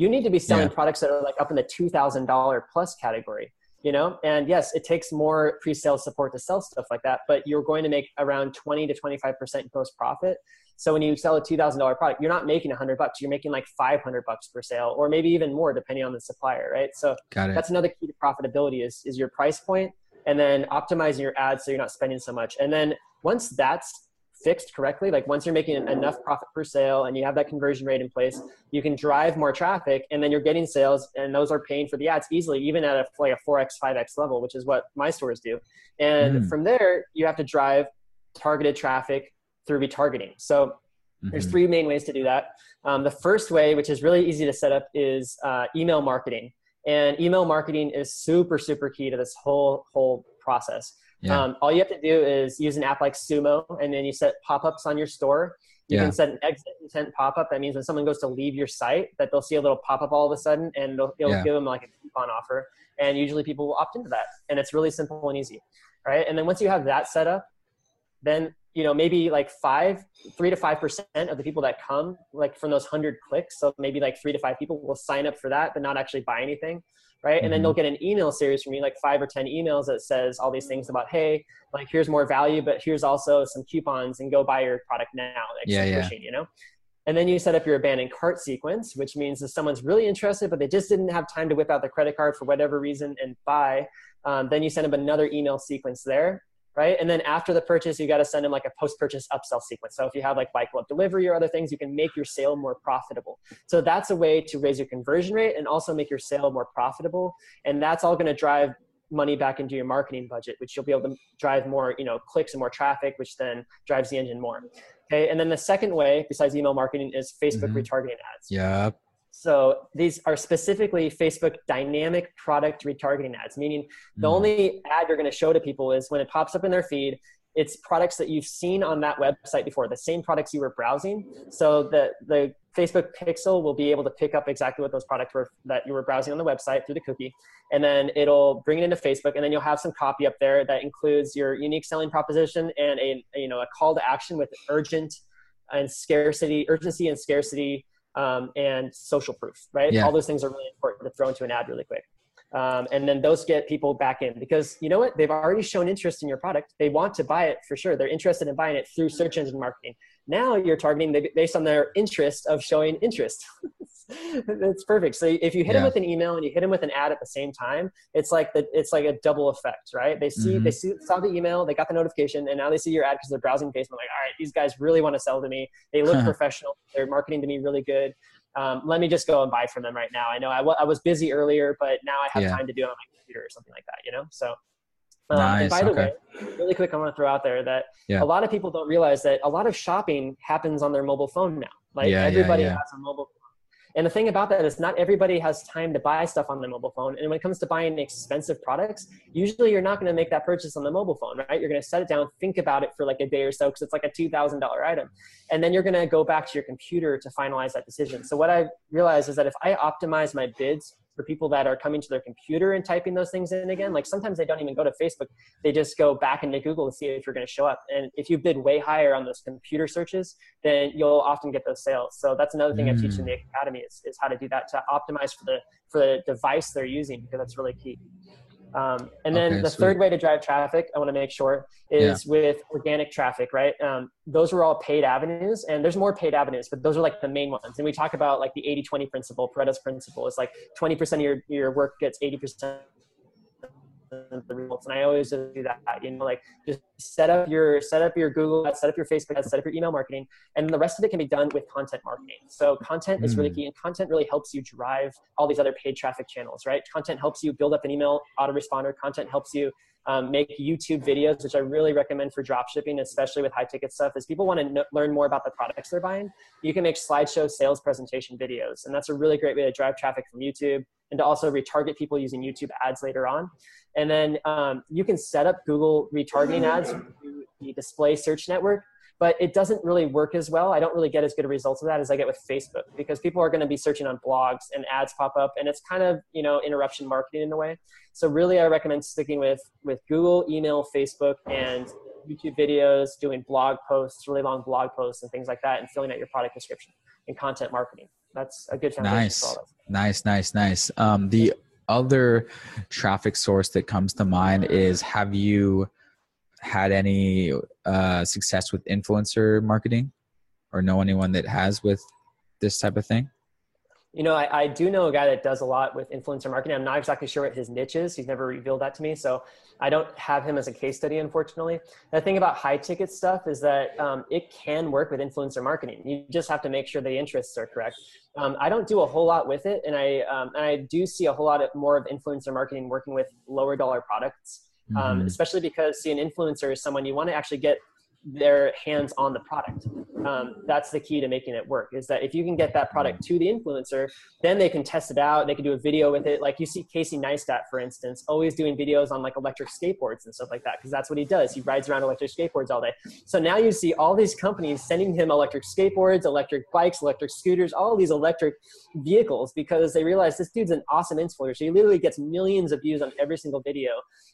you need to be selling yeah. products that are like up in the $2000 plus category you know? And yes it takes more pre-sale support to sell stuff like that but you're going to make around 20 to 25% gross profit. So when you sell a $2000 product you're not making 100 bucks you're making like 500 bucks per sale or maybe even more depending on the supplier right? So that's another key to profitability is, is your price point and then optimizing your ads so you're not spending so much. And then once that's fixed correctly, like once you're making enough profit per sale and you have that conversion rate in place, you can drive more traffic and then you're getting sales and those are paying for the ads easily, even at a, like a 4x, 5x level, which is what my stores do. And mm. from there, you have to drive targeted traffic through retargeting. So mm-hmm. there's three main ways to do that. Um, the first way, which is really easy to set up, is uh, email marketing. And email marketing is super, super key to this whole whole process. Yeah. Um, all you have to do is use an app like Sumo, and then you set pop-ups on your store. You yeah. can set an exit intent pop-up. That means when someone goes to leave your site, that they'll see a little pop-up all of a sudden, and it'll, it'll yeah. give them like a coupon offer. And usually people will opt into that, and it's really simple and easy, right? And then once you have that set up, then you know maybe like five three to five percent of the people that come like from those hundred clicks so maybe like three to five people will sign up for that but not actually buy anything right? Mm-hmm. And then they'll mm-hmm. get an email series from me, like five or 10 emails that says all these things about, hey, like here's more value, but here's also some coupons and go buy your product now. Like yeah, yeah. Pushing, you know? And then you set up your abandoned cart sequence, which means if someone's really interested, but they just didn't have time to whip out their credit card for whatever reason and buy, um, then you send them another email sequence there right? And then after the purchase, you got to send them like a post-purchase upsell sequence. So if you have like white glove delivery or other things, you can make your sale more profitable. So that's a way to raise your conversion rate and also make your sale more profitable. And that's all going to drive money back into your marketing budget, which you'll be able to drive more, you know, clicks and more traffic, which then drives the engine more. Okay. And then the second way, besides email marketing, is Facebook mm-hmm. retargeting ads. Yeah. So these are specifically Facebook dynamic product retargeting ads, meaning the mm. only ad you're going to show to people is when it pops up in their feed, it's products that you've seen on that website before, the same products you were browsing. So the, the Facebook pixel will be able to pick up exactly what those products were that you were browsing on the website through the cookie. And then it'll bring it into Facebook and then you'll have some copy up there that includes your unique selling proposition and a, you know, a call to action with urgent and scarcity, urgency and scarcity um, and social proof, right? Yeah. All those things are really important to throw into an ad really quick. Um, and then those get people back in because you know what? They've already shown interest in your product. They want to buy it for sure. They're interested in buying it through search engine marketing. Now you're targeting based on their interest of showing interest. That's perfect. So if you hit yeah. them with an email and you hit them with an ad at the same time, it's like the, it's like a double effect, right? They see mm-hmm. they see, saw the email, they got the notification, and now they see your ad because they're browsing Facebook. Like, all right, these guys really want to sell to me. They look professional. They're marketing to me really good. Um, let me just go and buy from them right now. I know I, w- I was busy earlier, but now I have yeah. time to do it on my computer or something like that. You know, so um, nice. And by the okay. way, really quick, I want to throw out there that yeah. a lot of people don't realize that a lot of shopping happens on their mobile phone now. Like yeah, everybody yeah, has a mobile phone. And the thing about that is not everybody has time to buy stuff on their mobile phone. And when it comes to buying expensive products, usually you're not going to make that purchase on the mobile phone, right? You're going to set it down, think about it for like a day or so because it's like a $2,000 item. And then you're going to go back to your computer to finalize that decision. So what I realized is that if I optimize my bids for people that are coming to their computer and typing those things in again. Like sometimes they don't even go to Facebook. They just go back into Google to see if you're going to show up. And if you bid way higher on those computer searches, then you'll often get those sales. So that's another thing mm. I teach in the mm. academy is, is how to do that to optimize for the for the device they're using because that's really key. Um, and then okay, the sweet. third way to drive traffic, I want to make sure, is yeah. with organic traffic, right? Um, those are all paid avenues, and there's more paid avenues, but those are like the main ones. And we talk about like the 80 20 principle, Pareto's principle. It's like 20% of your, your work gets 80% the results. And I always do that, you know, like just set up your set up your Google ads, set up your Facebook ads, set up your email marketing, and the rest of it can be done with content marketing. So content mm. is really hmm. key, and content really helps you drive all these other paid traffic channels, right? Content helps you build up an email autoresponder. Content helps you um, make YouTube videos, which I really recommend for drop shipping, especially with high ticket stuff. Is people want to know, learn more about the products they're buying, you can make slideshow sales presentation videos, and that's a really great way to drive traffic from YouTube and to also retarget people using YouTube ads later on. And then um, you can set up Google retargeting ads through the display search network, but it doesn't really work as well. I don't really get as good a results of that as I get with Facebook because people are going to be searching on blogs and ads pop up, and it's kind of you know interruption marketing in a way. So really, I recommend sticking with with Google, email, Facebook, and YouTube videos, doing blog posts, really long blog posts, and things like that, and filling out your product description and content marketing. That's a good foundation nice. Nice, nice, nice. Um, the other traffic source that comes to mind is have you had any uh, success with influencer marketing or know anyone that has with this type of thing? You know, I, I, do know a guy that does a lot with influencer marketing. I'm not exactly sure what his niche is. He's never revealed that to me. So I don't have him as a case study, unfortunately. The thing about high ticket stuff is that um, it can work with influencer marketing. You just have to make sure the interests are correct. Um, I don't do a whole lot with it. And I, um, and I do see a whole lot of more of influencer marketing working with lower dollar products. Um, mm-hmm. especially because see an influencer is someone you want to actually get their hands on the product. Um, that's the key to making it work is that if you can get that product to the influencer, then they can test it out. They can do a video with it. Like you see Casey Neistat, for instance, always doing videos on like electric skateboards and stuff like that because that's what he does. He rides around electric skateboards all day. So now you see all these companies sending him electric skateboards, electric bikes, electric scooters, all these electric vehicles because they realize this dude's an awesome influencer. So he literally gets millions of views on every single video.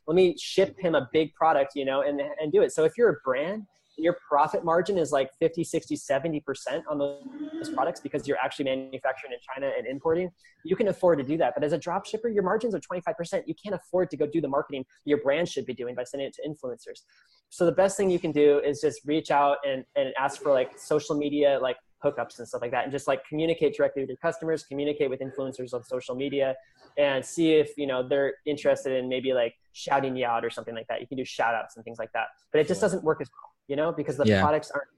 Let me ship him a big product, you know, and, and do it. So if you're a brand, your profit margin is like 50 60 70% on those products because you're actually manufacturing in china and importing you can afford to do that. But as a drop shipper your margins are 25% you can't afford to go do the marketing your brand should be doing by sending it to influencers. So the best thing you can do is just reach out and, and ask for like social media like hookups and stuff like that and just like communicate directly with your customers communicate with influencers on social media and see if you know they're interested in maybe like shouting you out or something like that. You can do shout outs and things like that. But it just doesn't work as well you know, because the yeah. products aren't.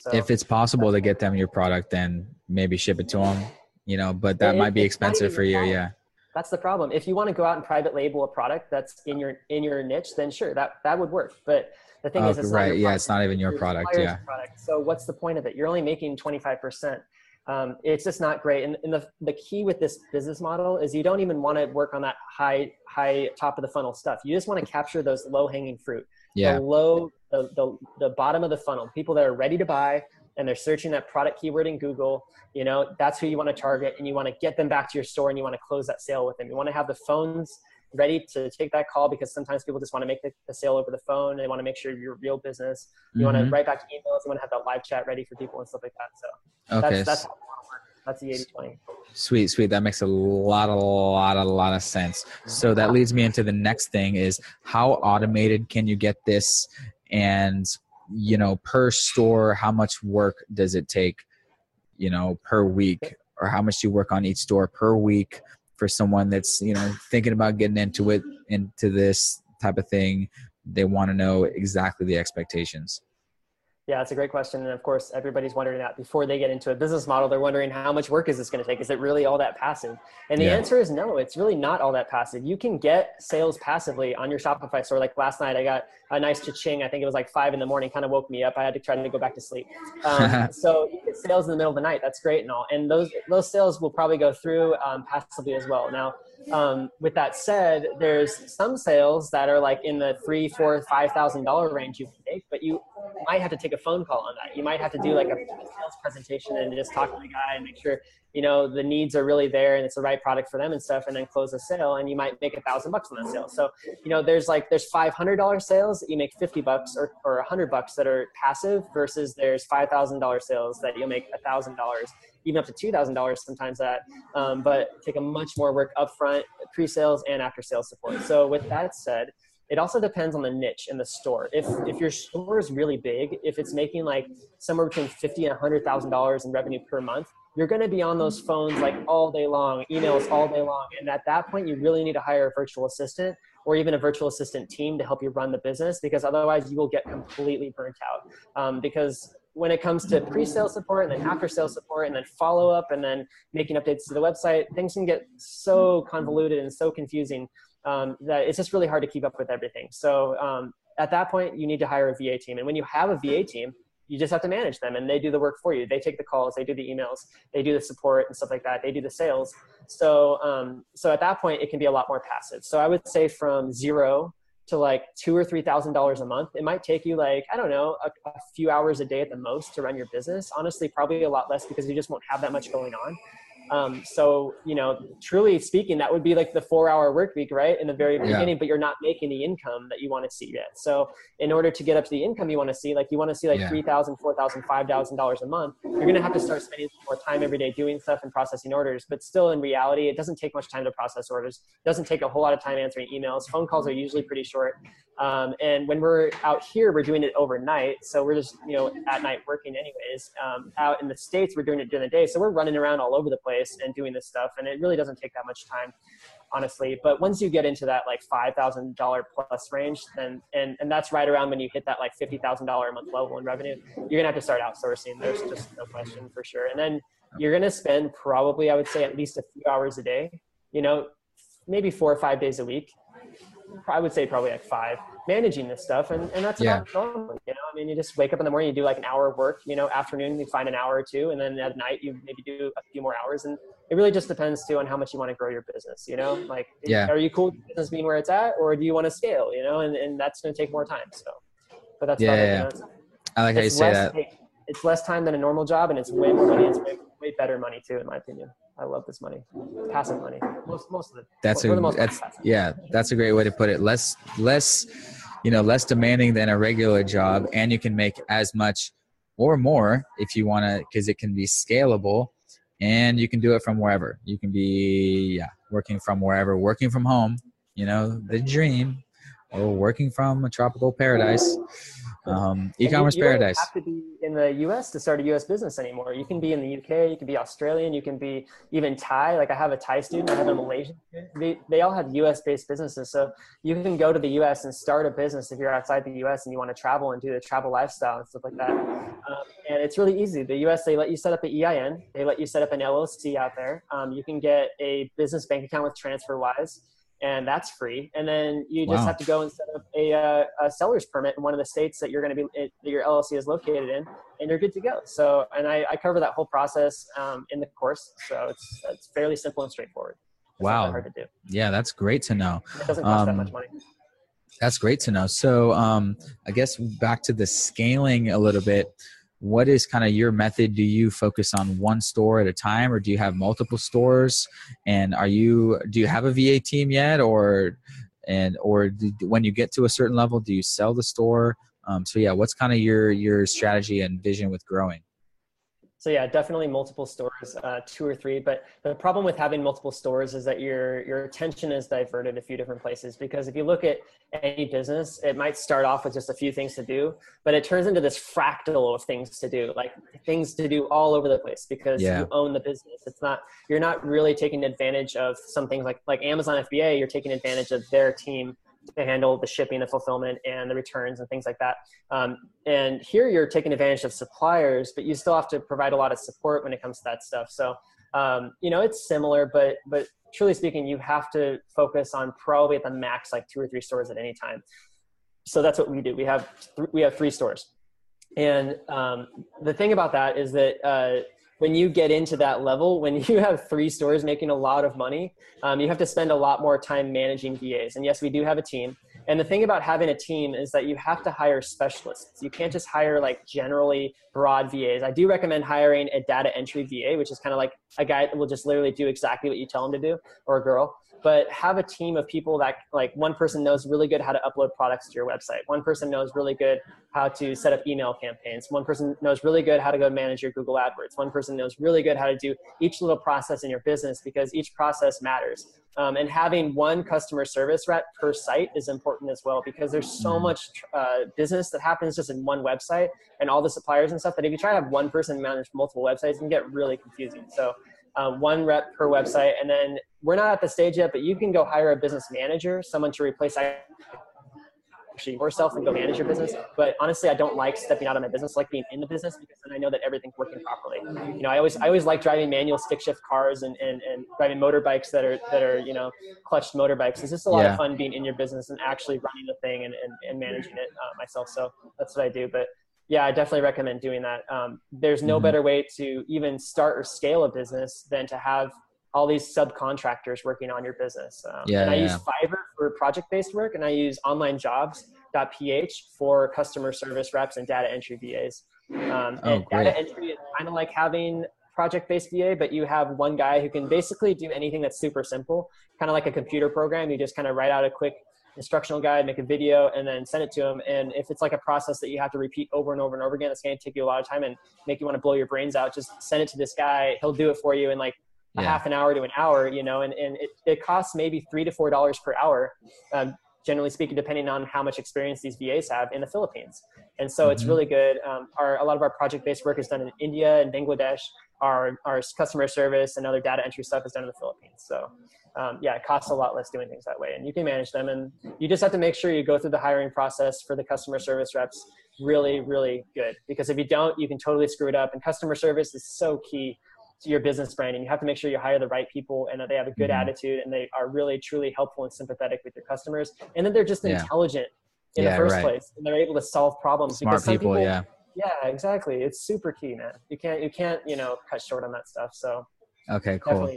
So if it's possible to get them your product, then maybe ship it to them. You know, but that it, might be expensive for you. Yeah. That's the problem. If you want to go out and private label a product that's in your in your niche, then sure, that that would work. But the thing oh, is, it's right. yeah, it's not even your product. Yeah. Product. So what's the point of it? You're only making 25%. Um, it's just not great. And, and, the, the key with this business model is you don't even want to work on that high, high top of the funnel stuff. You just want to capture those low hanging fruit yeah. the low the, the, the bottom of the funnel people that are ready to buy and they're searching that product keyword in google you know that's who you want to target and you want to get them back to your store and you want to close that sale with them you want to have the phones ready to take that call because sometimes people just want to make the, the sale over the phone they want to make sure you're real business you mm-hmm. want to write back emails you want to have that live chat ready for people and stuff like that so okay. that's, that's that's the 80 20 sweet sweet. That makes a lot a lot a lot of sense. So that leads me into the next thing is how automated can you get this? And you know per store how much work does it take you know per week? Or how much do you work on each store per week for someone that's you know thinking about getting into it into this type of thing? They want to know exactly the expectations yeah, it's a great question. And of course, everybody's wondering that before they get into a business model, they're wondering how much work is this going to take? Is it really all that passive? And the yeah. answer is no, it's really not all that passive. You can get sales passively on your Shopify store. Like last night, I got a nice cha-ching. I think it was like five in the morning, kind of woke me up. I had to try to go back to sleep. Um, so you get sales in the middle of the night. That's great and all. And those, those sales will probably go through um, passively as well. Now, um, with that said, there's some sales that are like in the three, four, five thousand dollar range you can take, but you might have to take a phone call on that. You might have to do like a sales presentation and just talk to the guy and make sure you know the needs are really there and it's the right product for them and stuff, and then close a sale and you might make a thousand bucks on that sale. So you know there's like there's five hundred dollar sales that you make fifty bucks or or a hundred bucks that are passive versus there's five thousand dollar sales that you'll make a thousand dollars even up to $2,000 sometimes that, um, but take a much more work upfront, pre-sales and after sales support. So with that said, it also depends on the niche in the store. If if your store is really big, if it's making like somewhere between fifty and hundred thousand dollars in revenue per month, you're going to be on those phones like all day long, emails all day long, and at that point, you really need to hire a virtual assistant or even a virtual assistant team to help you run the business because otherwise you will get completely burnt out. Um, because when it comes to pre-sale support and then after sale support and then follow up and then making updates to the website, things can get so convoluted and so confusing um, that it's just really hard to keep up with everything. So um, at that point, you need to hire a VA team. And when you have a VA team, you just have to manage them and they do the work for you. They take the calls, they do the emails, they do the support and stuff like that. They do the sales. So, um, so at that point, it can be a lot more passive. So I would say from zero to like two or three thousand dollars a month it might take you like i don't know a, a, few hours a day at the most to run your business. Honestly probably a lot less because you just won't have that much going on um, so, you know, truly speaking, that would be like the four hour work week, right? In the very beginning, yeah. but you're not making the income that you want to see yet. So in order to get up to the income you want to see, like you want to see like yeah. $3,000, $4,000, $5,000 a month, you're going to have to start spending more time every day doing stuff and processing orders. But still in reality, it doesn't take much time to process orders. It doesn't take a whole lot of time answering emails. Phone calls are usually pretty short. Um, and when we're out here, we're doing it overnight. So we're just, you know, at night working anyways. Um, out in the States, we're doing it during the day. So we're running around all over the place and doing this stuff. And it really doesn't take that much time, honestly. But once you get into that like $5,000 plus range, then, and, and that's right around when you hit that like $50,000 a month level in revenue, you're going to have to start outsourcing. There's just no question for sure. And then you're going to spend probably, I would say, at least a few hours a day, you know, maybe four or five days a week I would say probably like five managing this stuff. And, and that's yeah. normal, you know, I mean, you just wake up in the morning, you do like an hour of work, you know, afternoon, you find an hour or two, and then at night you maybe do a few more hours. And it really just depends too on how much you want to grow your business, you know, like, yeah. are you cool with business being where it's at, or do you want to scale, you know, and, and that's going to take more time. So, but that's, yeah, yeah. You know, I like how you say that. It's less time than a normal job and it's way more money. It's way, way better money too, in my opinion. I love this money, passive money. Most most of it. That's a that's yeah. That's a great way to put it. Less less, you know, less demanding than a regular job, and you can make as much or more if you want to, because it can be scalable, and you can do it from wherever. You can be yeah working from wherever, working from home. You know, the dream, or working from a tropical paradise um, e-commerce you, you paradise. Don't have to be in the U.S. to start a U.S. business anymore. You can be in the U.K. You can be Australian. You can be even Thai. Like I have a Thai student. I have a Malaysian. They they all have U.S. based businesses. So you can go to the U.S. and start a business if you're outside the U.S. and you want to travel and do the travel lifestyle and stuff like that. Um, and it's really easy. The U.S. they let you set up an EIN. They let you set up an LLC out there. Um, you can get a business bank account with TransferWise and that's free. And then you just wow. have to go and set up a, uh, a, seller's permit in one of the states that you're going to be it, that your LLC is located in, and you're good to go. So, and I, I cover that whole process um, in the course, so it's it's fairly simple and straightforward. It's wow, hard to do. Yeah, that's great to know. It doesn't cost um, that much money. That's great to know. So, um, I guess back to the scaling a little bit what is kind of your method? Do you focus on one store at a time or do you have multiple stores? And are you do you have a va team yet or and or do, when you get to a certain level do you sell the store? Um, so yeah what's kind of your your strategy and vision with growing so yeah, definitely multiple stores, uh, two or three. But the problem with having multiple stores is that your your attention is diverted a few different places. Because if you look at any business, it might start off with just a few things to do, but it turns into this fractal of things to do, like things to do all over the place because yeah. you own the business. It's not you're not really taking advantage of some things like like Amazon FBA. You're taking advantage of their team to handle the shipping, the fulfillment, and the returns and things like that. Um, and here you're taking advantage of suppliers, but you still have to provide a lot of support when it comes to that stuff. So um, you know it's similar, but but truly speaking, you have to focus on probably at the max like two or three stores at any time. So that's what we do. We have th- we have three stores, and um, the thing about that is that. Uh, when you get into that level, when you have three stores making a lot of money, um, you have to spend a lot more time managing VAs. And yes, we do have a team. And the thing about having a team is that you have to hire specialists. You can't just hire like generally broad VAs. I do recommend hiring a data entry VA, which is kind of like a guy that will just literally do exactly what you tell him to do, or a girl but have a team of people that like one person knows really good how to upload products to your website. One person knows really good how to set up email campaigns. One person knows really good how to go manage your google adwords. One person knows really good how to do each little process in your business because each process matters. Um, and having one customer service rep per site is important as well because there's so mm-hmm. much uh, business that happens just in one website and all the suppliers and stuff that if you try to have one person manage multiple websites it can get really confusing. So um, one rep per website. And then we're not at the stage yet, but you can go hire a business manager, someone to replace actually yourself and go manage your business. But honestly, I don't like stepping out of my business, I like being in the business because then I know that everything's working properly. You know, I always I always like driving manual stick shift cars and, and, and driving motorbikes that are that are, you know, clutched motorbikes. It's just a lot yeah. of fun being in your business and actually running the thing and, and, and managing it uh, myself. So that's what I do. But yeah, I definitely recommend doing that. Um, there's no mm-hmm. better way to even start or scale a business than to have all these subcontractors working on your business. Um, yeah, and I yeah. use Fiverr for project-based work, and I use OnlineJobs.ph for customer service reps and data entry VAs. Um, oh, and great. data entry is kind of like having project-based VA, but you have one guy who can basically do anything that's super simple, kind of like a computer program. You just kind of write out a quick instructional guide, make a video, and then send it to them. And if it's like a process that you have to repeat over and over and over again, it's going to take you a lot of time and make you want to blow your brains out. Just send it to this guy. He'll do it for you in like a half an hour to an hour, you know, and, and it, it costs maybe three to four dollars per hour. Um, generally speaking, depending on how much experience these VAs have in the Philippines. And so mm-hmm. it's really good. Um, our, a lot of our project-based work is done in India and Bangladesh. Our, our customer service and other data entry stuff is done in the Philippines. So um, yeah, it costs a lot less doing things that way. And you can manage them. And you just have to make sure you go through the hiring process for the customer service reps really, really good. Because if you don't, you can totally screw it up. And customer service is so key to your business branding. You have to make sure you hire the right people and that they have a good mm-hmm. attitude and they are really, truly helpful and sympathetic with your customers. And then they're just yeah. intelligent in yeah, the first right. place and they're able to solve problems. Smart people, people, yeah. Yeah, exactly. It's super key, man. You can't, you can't, you know, cut short on that stuff. So okay, cool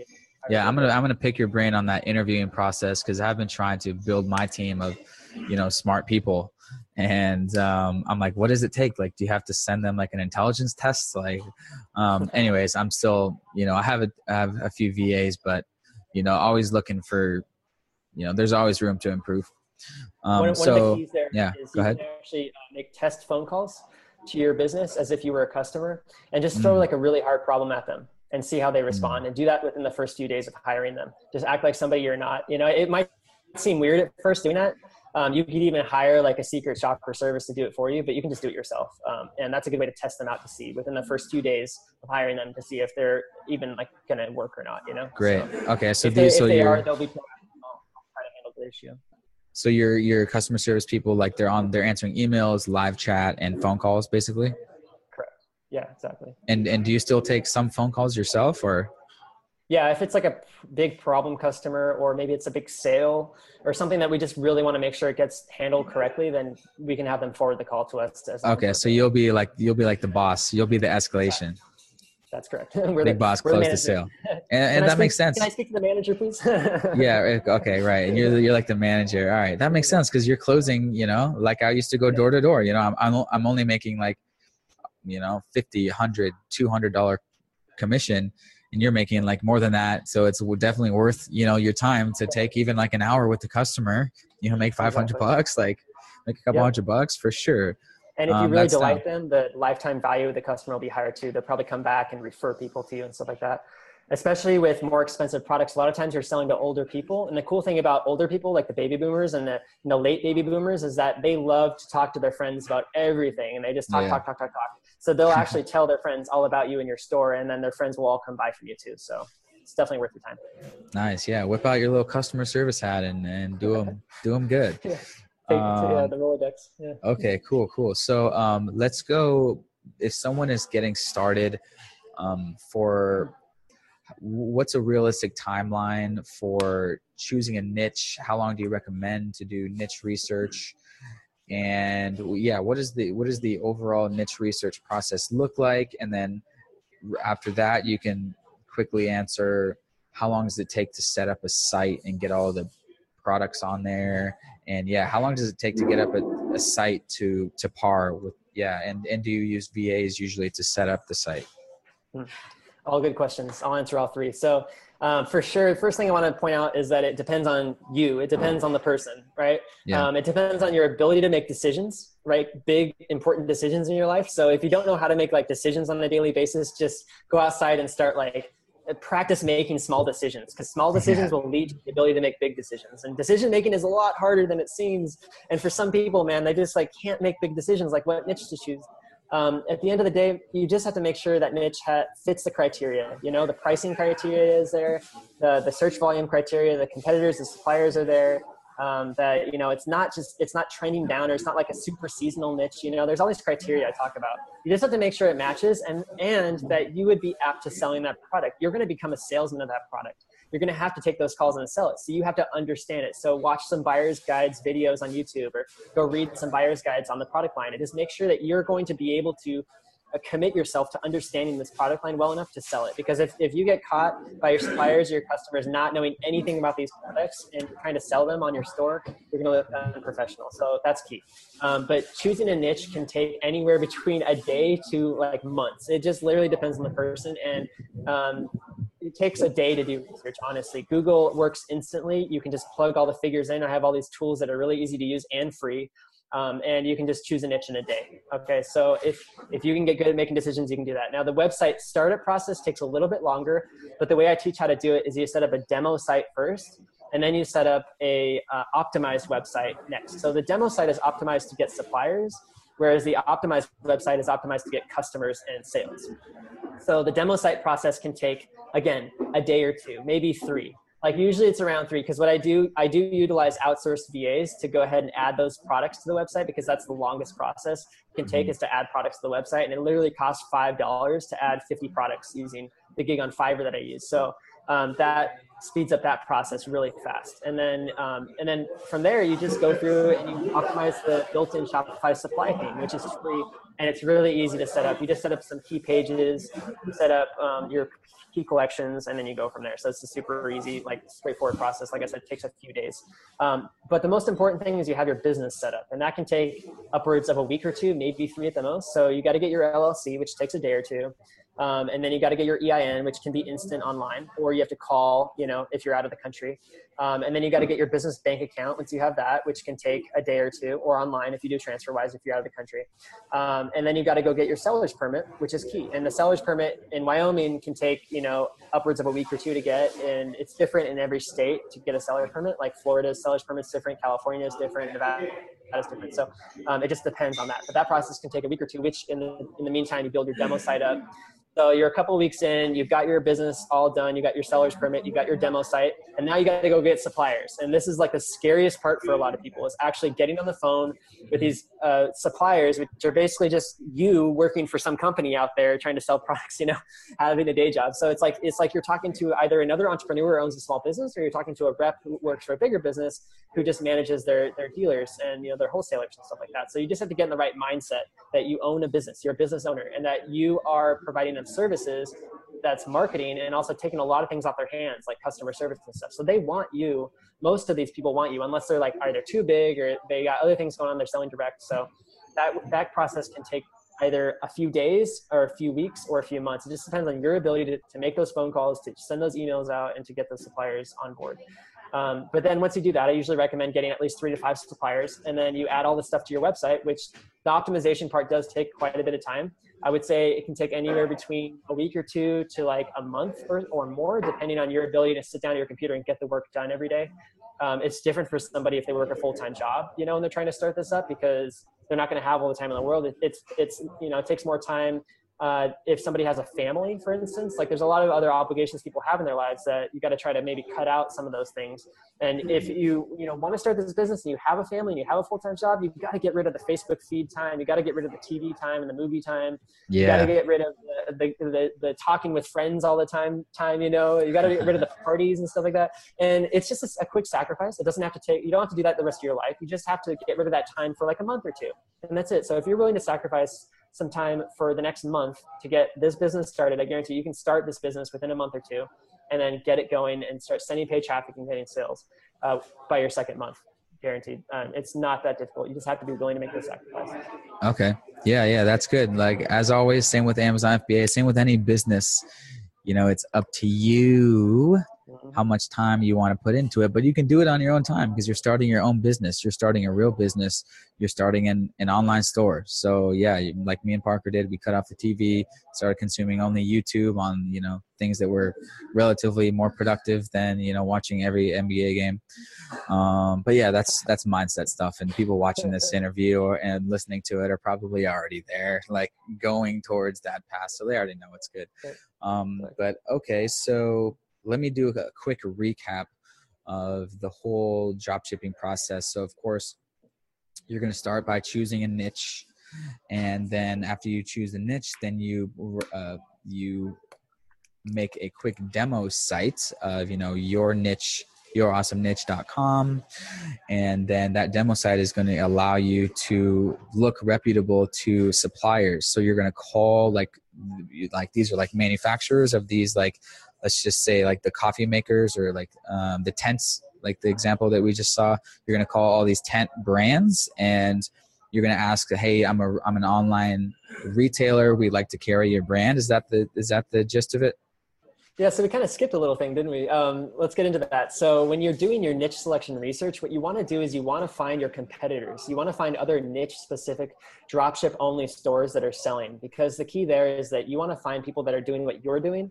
yeah i'm gonna i'm gonna pick your brain on that interviewing process because i've been trying to build my team of you know smart people. And um, i'm like what does it take? Like do you have to send them like an intelligence test? Like um, anyways i'm still you know i have a, I have a few vas but you know always looking for you know there's always room to improve. Um, one, so one yeah go ahead. actually uh, make test phone calls to your business as if you were a customer and just throw mm. like a really hard problem at them and see how they respond mm. and do that within the first few days of hiring them. Just act like somebody you're not you know it might seem weird at first doing that. Um, you could even hire like a secret shopper service to do it for you but you can just do it yourself. Um, and that's a good way to test them out to see within the first few days of hiring them to see if they're even like gonna work or not you know? Great. So okay so these they, so they are they'll be try to handle the issue. So your your customer service people like they're on they're answering emails live chat and phone calls basically yeah, exactly. And and do you still take some phone calls yourself or? Yeah, if it's like a big problem customer or maybe it's a big sale or something that we just really want to make sure it gets handled correctly, then we can have them forward the call to us. okay, so you'll be like you'll be like the boss. You'll be the escalation. That's correct. we're big the, boss close the, the sale, and, and that speak, makes sense. Can I speak to the manager, please? yeah. Eh, okay. Right. And you're you're like the manager. All right. That makes sense because you're closing. You know, like I used to go door to door. You know, I'm I'm I'm only making like you know 50 100 200 dollar commission and you're making like more than that so it's definitely worth you know your time to take even like an hour with the customer you know make 500 exactly. bucks like make a couple hundred bucks for sure and if you um, really delight them the lifetime value of the customer will be higher too they'll probably come back and refer people to you and stuff like that especially with more expensive products. A lot of times you're selling to older people. And the cool thing about older people, like the baby boomers and the, and the late baby boomers, is that they love to talk to their friends about everything. And they just talk, yeah. talk, talk, talk, talk. So they'll actually tell their friends all about you and your store. And then their friends will all come buy from you too. So it's definitely worth your time. Nice. Yeah. Whip out your little customer service hat and, and do them, do them good. yeah. Take, um, yeah, the Rolodex. Yeah. Okay, cool, cool. So um, let's go. If someone is getting started um, for what's a realistic timeline for choosing a niche how long do you recommend to do niche research and yeah what is the what is the overall niche research process look like? And then after that you can quickly answer how long does it take to set up a site and get all the products on there? And yeah how long does it take to get up a, a site to to par with yeah and and do you use vas usually to set up the site? Hmm. All good questions. I'll answer all three. So, um, for sure, first thing I want to point out is that it depends on you. It depends on the person, right? Yeah. Um, it depends on your ability to make decisions, right? Big, important decisions in your life. So, if you don't know how to make like decisions on a daily basis, just go outside and start like practice making small decisions because small decisions yeah. will lead to the ability to make big decisions and decision making is a lot harder than it seems and for some people man they just like can't make big decisions like what niche to choose um, at the end of the day, you just have to make sure that niche ha- fits the criteria. You know, the pricing criteria is there, the, the search volume criteria, the competitors, the suppliers are there. Um, that you know, it's not just it's not trending down, or it's not like a super seasonal niche. You know, there's all these criteria I talk about. You just have to make sure it matches, and and that you would be apt to selling that product. You're going to become a salesman of that product you're going to have to take those calls and sell it. So you have to understand it. So watch some buyer's guides videos on YouTube or go read some buyer's guides on the product line and just make sure that you're going to be able to uh, commit yourself to understanding this product line well enough to sell it. Because if, if you get caught by your suppliers or your customers not knowing anything about these products and trying to sell them on your store, you're going to look unprofessional. So that's key. Um, but choosing a niche can take anywhere between a day to like months. It just literally depends on the person. And um, it takes a day to do research honestly. Google works instantly. You can just plug all the figures in. I have all these tools that are really easy to use and free um, and you can just choose a niche in a day okay? So if if you can get good at making decisions you can do that. Now the website startup process takes a little bit longer but the way i teach how to do it is you set up a demo site first and then you set up a uh, optimized website next. So the demo site is optimized to get suppliers, whereas the optimized website is optimized to get customers and sales. So the demo site process can take again a day or two, maybe three. Like usually it's around three because what I do, I do utilize outsourced VAs to go ahead and add those products to the website because that's the longest process it can take mm-hmm. is to add products to the website, and it literally costs five dollars to add 50 products using the gig on Fiverr that I use. So um, that speeds up that process really fast. And then, um, and then from there, you just go through and you optimize the built-in Shopify supply theme, which is free and it's really easy to set up. You just set up some key pages, set up um, your key collections, and then you go from there. So it's a super easy, like straightforward process. Like I said, takes a few days. Um, but the most important thing is you have your business set up, and that can take upwards of a week or two, maybe three at the most. So you got to get your LLC, which takes a day or two. Um, and then you got to get your EIN, which can be instant online, or you have to call, you know, if you're out of the country. Um, and then you got to get your business bank account once you have that, which can take a day or two, or online if you do TransferWise if you're out of the country. Um, and then you got to go get your seller's permit, which is key. And the seller's permit in Wyoming can take, you know, upwards of a week or two to get, and it's different in every state to get a seller's permit. Like Florida's seller's permit is different, California is different, Nevada is different. So um, it just depends on that. But that process can take a week or two, which in the, in the meantime, you build your demo site up. So you're a couple weeks in, you've got your business all done, you got your seller's permit, you got your demo site, and now you got to go get suppliers. And this is like the scariest part for a lot of people is actually getting on the phone with these uh, suppliers, which are basically just you working for some company out there trying to sell products, you know, having a day job. So it's like it's like you're talking to either another entrepreneur who owns a small business, or you're talking to a rep who works for a bigger business who just manages their their dealers and you know their wholesalers and stuff like that. So you just have to get in the right mindset that you own a business, you're a business owner, and that you are providing services that's marketing and also taking a lot of things off their hands like customer service and stuff. So they want you most of these people want you unless they're like either too big or they got other things going on they're selling direct. So that that process can take either a few days or a few weeks or a few months. It just depends on your ability to, to make those phone calls to send those emails out and to get those suppliers on board um, but then once you do that, I usually recommend getting at least three to five suppliers, and then you add all the stuff to your website, which the optimization part does take quite a bit of time. I would say it can take anywhere between a week or two to like a month or, or more, depending on your ability to sit down at your computer and get the work done every day. Um, it's different for somebody if they work a full-time job, you know, and they're trying to start this up because they're not going to have all the time in the world. It, it's, it's, you know, it takes more time uh, if somebody has a family, for instance, like there's a lot of other obligations people have in their lives that you got to try to maybe cut out some of those things. And if you you know want to start this business and you have a family and you have a full time job, you've got to get rid of the Facebook feed time. You got to get rid of the TV time and the movie time. Yeah. You got to get rid of the, the, the, the, talking with friends all the time time. You know, you got to get rid of the parties and stuff like that. And it's just a, a quick sacrifice. It doesn't have to take. You don't have to do that the rest of your life. You just have to get rid of that time for like a month or two, and that's it. So if you're willing to sacrifice some time for the next month to get this business started, I guarantee you can start this business within a month or two and then get it going and start sending paid traffic and getting sales uh, by your second month. Guaranteed. Um, it's not that difficult. You just have to be willing to make the sacrifice. Okay. Yeah, yeah, that's good. Like as always, same with Amazon FBA, same with any business. You know, it's up to you how much time you want to put into it but you can do it on your own time because you're starting your own business. You're starting a real business. You're starting an, an online store. So yeah like me and parker did we cut off the tv started consuming only youtube on you know things that were relatively more productive than you know watching every nba game. Um, but yeah that's that's mindset stuff and people watching this interview or, and listening to it are probably already there like going towards that path so they already know it's good. Um, but okay so let me do a quick recap of the whole drop shipping process. So, of course, you're going to start by choosing a niche, and then after you choose a niche, then you uh, you make a quick demo site of you know your niche yourawesomeniche.com and then that demo site is going to allow you to look reputable to suppliers so you're going to call like like these are like manufacturers of these like let's just say like the coffee makers or like um, the tents like the example that we just saw you're going to call all these tent brands and you're going to ask hey i'm a i'm an online retailer we'd like to carry your brand is that the is that the gist of it yeah, so we kind of skipped a little thing, didn't we? Um, let's get into that. So, when you're doing your niche selection research, what you want to do is you want to find your competitors. You want to find other niche specific dropship only stores that are selling because the key there is that you want to find people that are doing what you're doing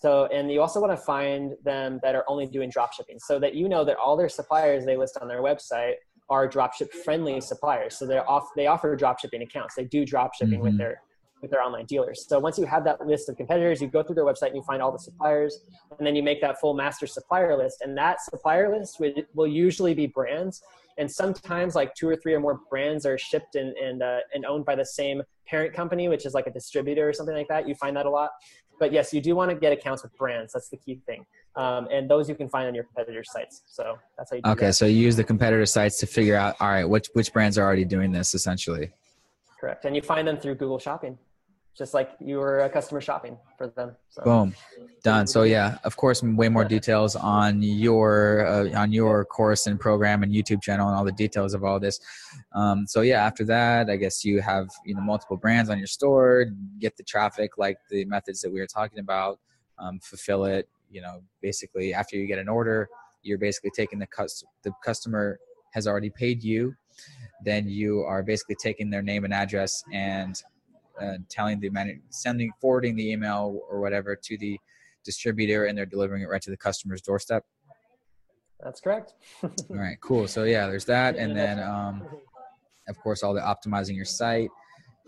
So, and you also want to find them that are only doing drop shipping so that you know that all their suppliers they list on their website are dropship friendly suppliers. So they're off, they offer drop shipping accounts. They do drop shipping mm-hmm. with their with their online dealers. So once you have that list of competitors, you go through their website and you find all the suppliers, and then you make that full master supplier list. And that supplier list will, will usually be brands, and sometimes like two or three or more brands are shipped and and uh, and owned by the same parent company, which is like a distributor or something like that. You find that a lot. But yes, you do want to get accounts with brands. That's the key thing um, and those you can find on your competitor sites. So that's how you. okay, that. so you use the competitor sites to figure out, all right, which which brands are already doing this, essentially. Correct, and you find them through Google Shopping, just like you were a customer shopping for them. So. Boom, done. So yeah, of course, way more details on your uh, on your course and program and YouTube channel and all the details of all this. Um, so yeah, after that, I guess you have you know multiple brands on your store, get the traffic like the methods that we were talking about, um, fulfill it, you know basically after you get an order you're basically taking the cus- the customer has already paid you then you are basically taking their name and address and uh, telling the man sending forwarding the email or whatever to the distributor and they're delivering it right to the customer's doorstep? That's correct. All right cool. So yeah there's that. And then um, of course all the optimizing your site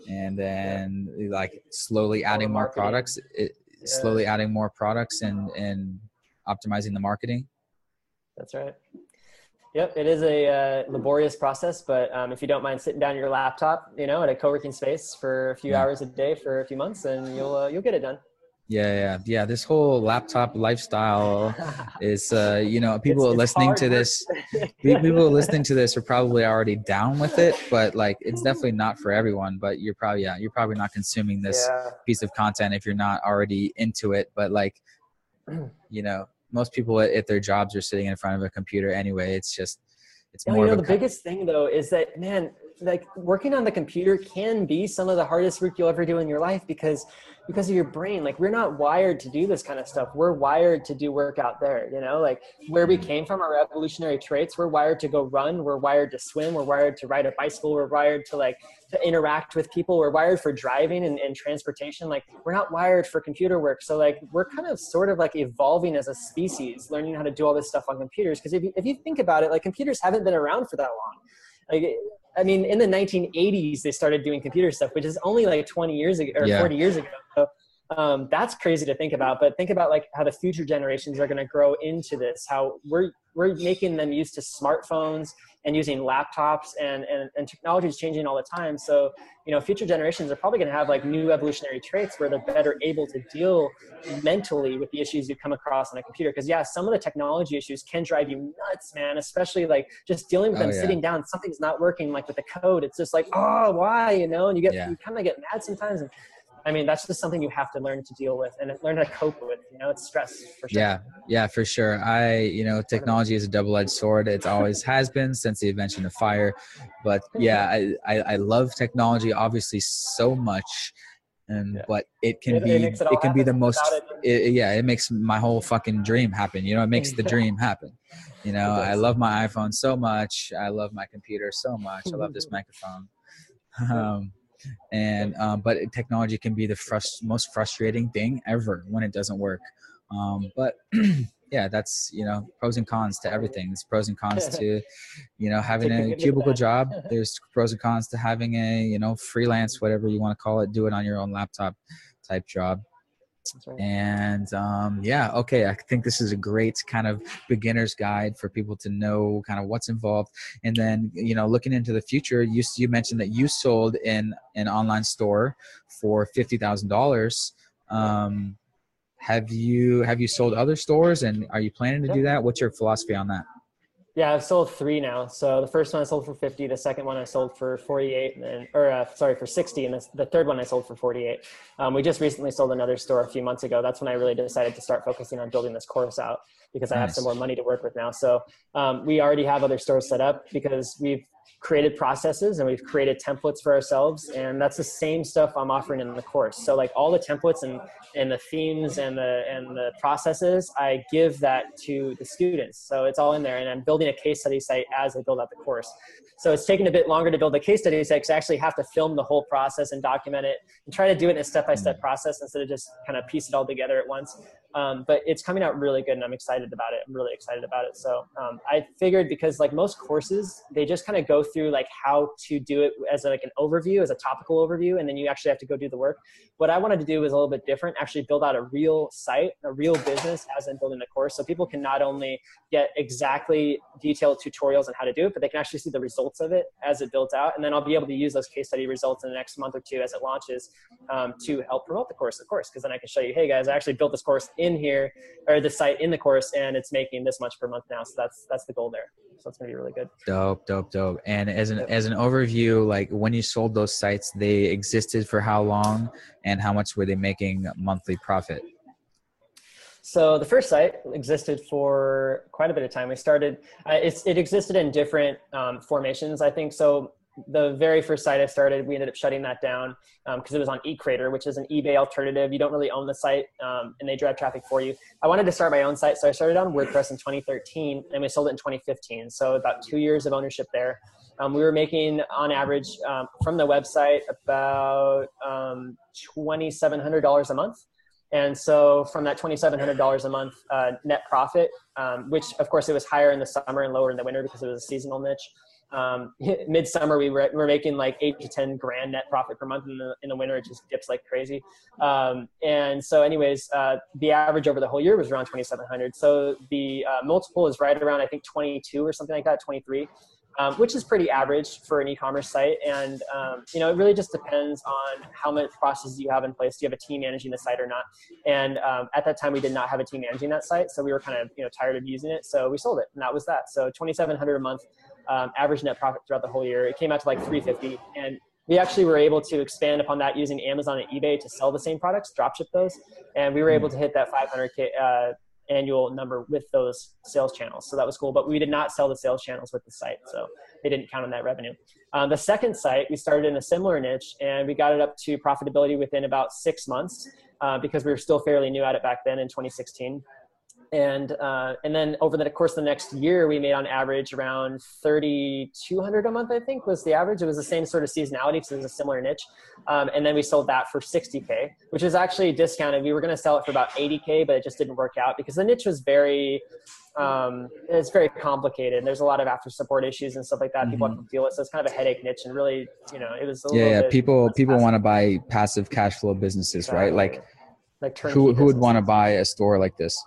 and then like slowly adding more products it, slowly adding more products and and optimizing the marketing? That's right yep it is a uh, laborious process but um, if you don't mind sitting down your laptop you know at a co-working space for a few yeah. hours a day for a few months and you'll uh, you'll get it done yeah yeah yeah this whole laptop lifestyle is uh you know people it's, it's listening to this people listening to this are probably already down with it but like it's definitely not for everyone but you're probably yeah you're probably not consuming this yeah. piece of content if you're not already into it but like you know most people at, at, their jobs are sitting in front of a computer anyway it's just it's more you know the biggest thing though is that man like working on the computer can be some of the hardest work you'll ever do in your life because because of your brain. Like we're not wired to do this kind of stuff. We're wired to do work out there you know? Like where we mm. came from our evolutionary traits. We're wired to go run. We're wired to swim. We're wired to ride a bicycle. We're wired to like to interact with people. We're wired for driving and, and transportation. Like we're not wired for computer work. So like we're kind of sort of like evolving as a species learning how to do all this stuff on computers. Because if you, if you think about it like computers haven't been around for that long. Like I mean, in the 1980s, they started doing computer stuff, which is only like 20 years ago or yeah. 40 years ago. So um, that's crazy to think about. But think about like how the future generations are going to grow into this. How we're we're making them used to smartphones and using laptops and, and, and technology is changing all the time. So, you know, future generations are probably going to have like new evolutionary traits where they're better able to deal mentally with the issues you come across on a computer. Cause yeah, some of the technology issues can drive you nuts, man, especially like just dealing with them oh, yeah. sitting down, something's not working like with the code. It's just like, oh, why, you know, and you get, yeah. you kind of get mad sometimes. And I mean, that's just something you have to learn to deal with and learn to cope with. You know, it's stress for sure. Yeah, yeah, for sure. I, you know, technology is a double-edged sword. It always has been since the invention of fire. But yeah, I, I, I love technology obviously so much, and yeah. but it can it, be it, it can be the most. It, yeah, it makes my whole fucking dream happen. You know, it makes the dream happen. You know, I love my iPhone so much. I love my computer so much. I love this microphone. Um, and um, but technology can be the frust- most frustrating thing ever when it doesn't work. Um, but yeah that's you know pros and cons to everything. There's pros and cons to you know having a cubicle job. There's pros and cons to having a you know freelance whatever you want to call it do it on your own laptop type job Right. And um, yeah, okay. I think this is a great kind of beginner's guide for people to know kind of what's involved. And then, you know, looking into the future, you you mentioned that you sold in an online store for fifty thousand um, dollars. Have you have you sold other stores, and are you planning to do that? What's your philosophy on that? Yeah, I've sold three now. So the first one I sold for 50, the second one I sold for 48, and then, or uh, sorry, for 60, and the, the third one I sold for 48. Um, we just recently sold another store a few months ago. That's when I really decided to start focusing on building this course out because I have some more money to work with now. So um, we already have other stores set up because we've created processes and we've created templates for ourselves. And that's the same stuff i'm offering in the course. So like all the templates and and the themes and the and the processes i give that to the students. So it's all in there. And i'm building a case study site as i build out the course. So it's taken a bit longer to build a case study site because i actually have to film the whole process and document it and try to do it in a step-by-step mm. process instead of just kind of piece it all together at once Um, but it's coming out really good, and I'm excited about it. I'm really excited about it. So um, I figured because like most courses, they just kind of go through like how to do it as like an overview, as a topical overview, and then you actually have to go do the work. What I wanted to do was a little bit different. Actually, build out a real site, a real business, as in building the course, so people can not only get exactly detailed tutorials on how to do it, but they can actually see the results of it as it builds out, and then I'll be able to use those case study results in the next month or two as it launches um, to help promote the course, of course, because then I can show you, hey guys, I actually built this course in here or the site in the course and it's making this much per month now. So that's that's the goal there. So it's going to be really good. Dope dope dope. And as an as an overview like when you sold those sites they existed for how long and how much were they making monthly profit? So the first site existed for quite a bit of time. We started, uh, it existed in different um, formations, I think. So the very first site I started, we ended up shutting that down because um, it was on eCrater, which is an eBay alternative. You don't really own the site, um, and they drive traffic for you. I wanted to start my own site, so I started on WordPress in 2013, and we sold it in 2015. So about two years of ownership there. Um, we were making, on average, um, from the website about um, $2,700 a month. And so from that $2,700 a month uh, net profit, um, which of course it was higher in the summer and lower in the winter because it was a seasonal niche um, midsummer we were, we're making like eight to 10 grand net profit per month in the, in the winter. It just dips like crazy. Um, and so anyways, uh, the average over the whole year was around 2,700. So the uh, multiple is right around, I think 22 or something like that, 23. Um, which is pretty average for an e-commerce site. And um, you know, it really just depends on how much processes you have in place. Do you have a team managing the site or not? And um, at that time, we did not have a team managing that site, so we were kind of you know tired of using it, so we sold it, and that was that. So 2,700 a month um, average net profit throughout the whole year. It came out to like 350, and we actually were able to expand upon that using Amazon and eBay to sell the same products, dropship those, and we were able to hit that 500k uh, annual number with those sales channels. So that was cool, but we did not sell the sales channels with the site, so they didn't count on that revenue. Um, the second site, we started in a similar niche, and we got it up to profitability within about six months uh, because we were still fairly new at it back then in 2016 and uh, and then over the course of the next year we made on average around 3200 a month i think was the average it was the same sort of seasonality because it was a similar niche um, and then we sold that for 60k which is actually discounted we were going to sell it for about 80k but it just didn't work out because the niche was very um, it's very complicated. There's a lot of after support issues and stuff like that. Mm-hmm. People have to deal with, so it's kind of a headache niche. And really, you know, it was yeah, yeah. People people want to buy passive cash flow businesses, exactly. right? Like, like who who would want to buy a store like this?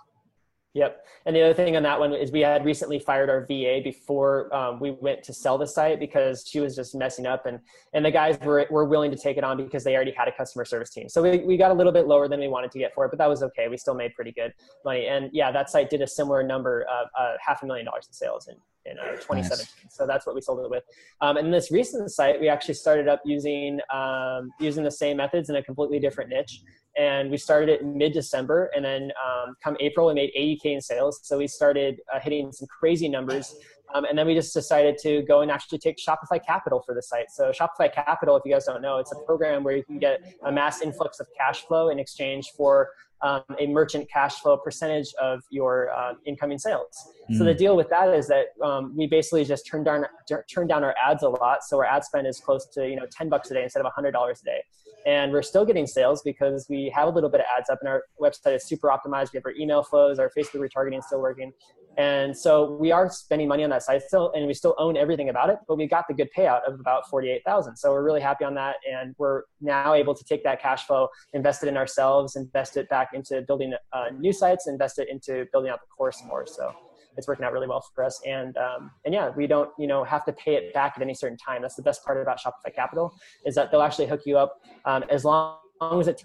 Yep. And the other thing on that one is we had recently fired our VA before um, we went to sell the site because she was just messing up, and and the guys were were willing to take it on because they already had a customer service team. So we, we got a little bit lower than we wanted to get for it, but that was okay. We still made pretty good money, and yeah, that site did a similar number of uh, half a million dollars in sales in in uh, 2017. Nice. So that's what we sold it with. Um, and this recent site, we actually started up using um, using the same methods in a completely different niche and we started it mid December. And then um, come April, we made 80K in sales. So we started uh, hitting some crazy numbers. Um, and then we just decided to go and actually take Shopify Capital for the site. So Shopify Capital, if you guys don't know, it's a program where you can get a mass influx of cash flow in exchange for um, a merchant cash flow percentage of your uh, incoming sales. Mm. So the hmm. deal with that is that um, we basically just turned down turn down our ads a lot. So our ad spend is close to you know ten bucks a day instead of hundred dollars a day and we're still getting sales because we have a little bit of ads up and our website is super optimized. We have our email flows our facebook retargeting is still working. And so we are spending money on that site still and we still own everything about it but we got the good payout of about 48000 so we're really happy on that and we're now able to take that cash flow invest it in ourselves invest it back into building uh, new sites invest it into building out the course more so it's working out really well for us. And um, and yeah, we don't you know have to pay it back at any certain time. That's the best part about Shopify Capital is that they'll actually hook you up um, as long, as it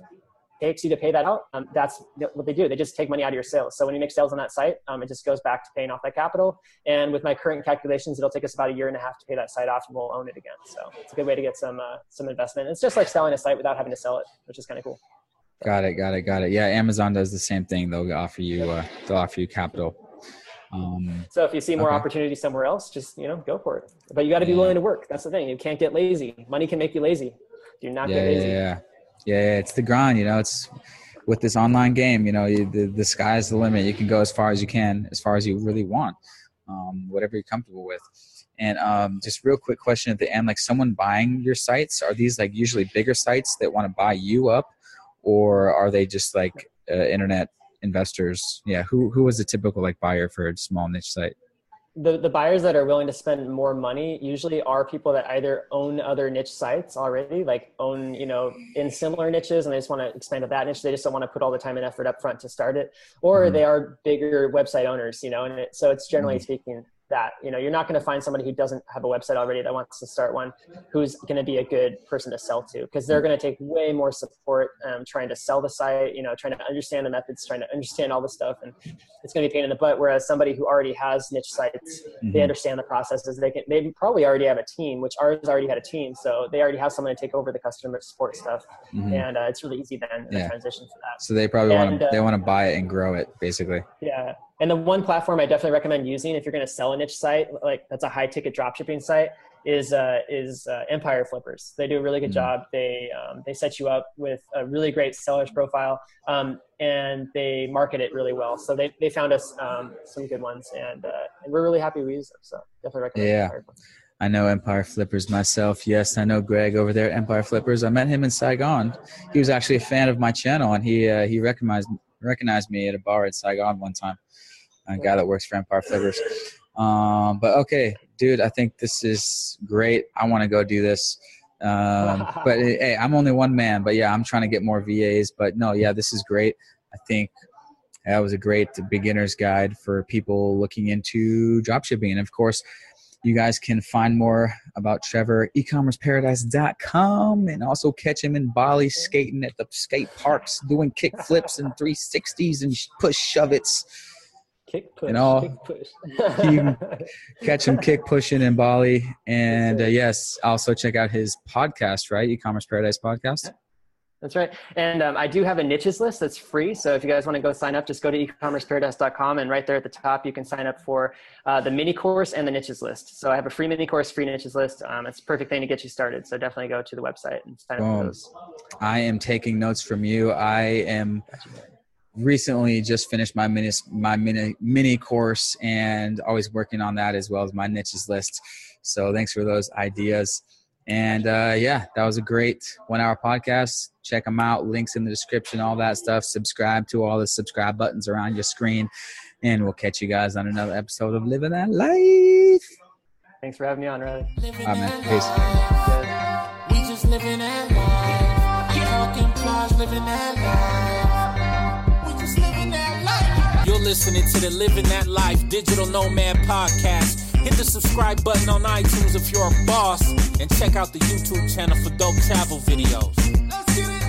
takes you to pay that out. Um, that's what they do. They just take money out of your sales. So when you make sales on that site, um, it just goes back to paying off that capital. And with my current calculations, it'll take us about a year and a half to pay that site off, and we'll own it again. So it's a good way to get some uh, some investment. It's just like selling a site without having to sell it, which is kind of cool. Got it, got it, got it. Yeah, Amazon does the same thing. They'll offer you uh, they'll offer you capital um, so if you see more okay. opportunity somewhere else, just you know go for it. But you got to be yeah. willing to work. That's the thing. You can't get lazy. Money can make you lazy. Do not yeah, get lazy. Yeah, yeah, yeah. It's the grind. You know, it's with this online game. You know, you, the the sky's the limit. You can go as far as you can, as far as you really want, um, whatever you're comfortable with. And um, just real quick question at the end: like someone buying your sites, are these like usually bigger sites that want to buy you up, or are they just like uh, internet investors? Yeah, who who was the typical like buyer for a small niche site? the, the buyers that are willing to spend more money usually are people that either own other niche sites already, like own, you know, in similar niches and they just want to expand to that niche. They just don't want to put all the time and effort up front to start it. Or mm-hmm. they are bigger website owners, you know, and it, so it's generally mm-hmm. speaking that you know you're not going to find somebody who doesn't have a website already that wants to start one who's going to be a good person to sell to because they're going to take way more support um, trying to sell the site you know trying to understand the methods trying to understand all the stuff and it's going to be pain in the butt whereas somebody who already has niche sites mm-hmm. they understand the processes they can they probably already have a team which ours already had a team so they already have someone to take over the customer support stuff mm-hmm. and uh, it's really easy then yeah. the transition for that so they probably want to uh, they want to buy it and grow it basically yeah and the one platform I definitely recommend using if you're going to sell a niche site, like that's a high ticket dropshipping site, is uh, is uh, Empire Flippers. They do a really good mm-hmm. job. They um, they set you up with a really great seller's profile, um, and they market it really well. So they, they found us um, some good ones, and, uh, and we're really happy we use them. So definitely recommend. Yeah. I know Empire Flippers myself. Yes, I know Greg over there at Empire Flippers. I met him in Saigon. He was actually a fan of my channel, and he uh, he recognized recognized me at a bar in Saigon one time a guy that works for Empire Flippers. Um, but okay, dude, I think this is great. I want to go do this. Um, but hey, I'm only one man, but yeah, I'm trying to get more VAs. But no, yeah, this is great. I think that was a great beginner's guide for people looking into dropshipping. And of course, you guys can find more about Trevor ecommerceparadise.com and also catch him in Bali skating at the skate parks doing kick flips and 360s and push shove it's kick push. And all, kick push. catch him kick pushing in Bali. And uh, yes, also check out his podcast, right? E-commerce Paradise podcast. That's right. And um, I do have a niches list that's free. So if you guys want to go sign up, just go to ecommerceparadise.com and right there at the top, you can sign up for uh, the mini course and the niches list. So I have a free mini course, free niches list. Um, it's a perfect thing to get you started. So definitely go to the website and sign up for those. I am taking notes from you. I am recently just finished my mini my mini mini course and always working on that as well as my niches list. So thanks for those ideas. And uh, yeah, that was a great one hour podcast. Check them out. Links in the description, all that stuff. Subscribe to all the subscribe buttons around your screen. And we'll catch you guys on another episode of Living That Life. Thanks for having me on, Riley. All right, man. Peace. We just living that life. Talking living that life listening to the Living That Life Digital Nomad Podcast. Hit the subscribe button on iTunes if you're a boss, and check out the YouTube channel for dope travel videos.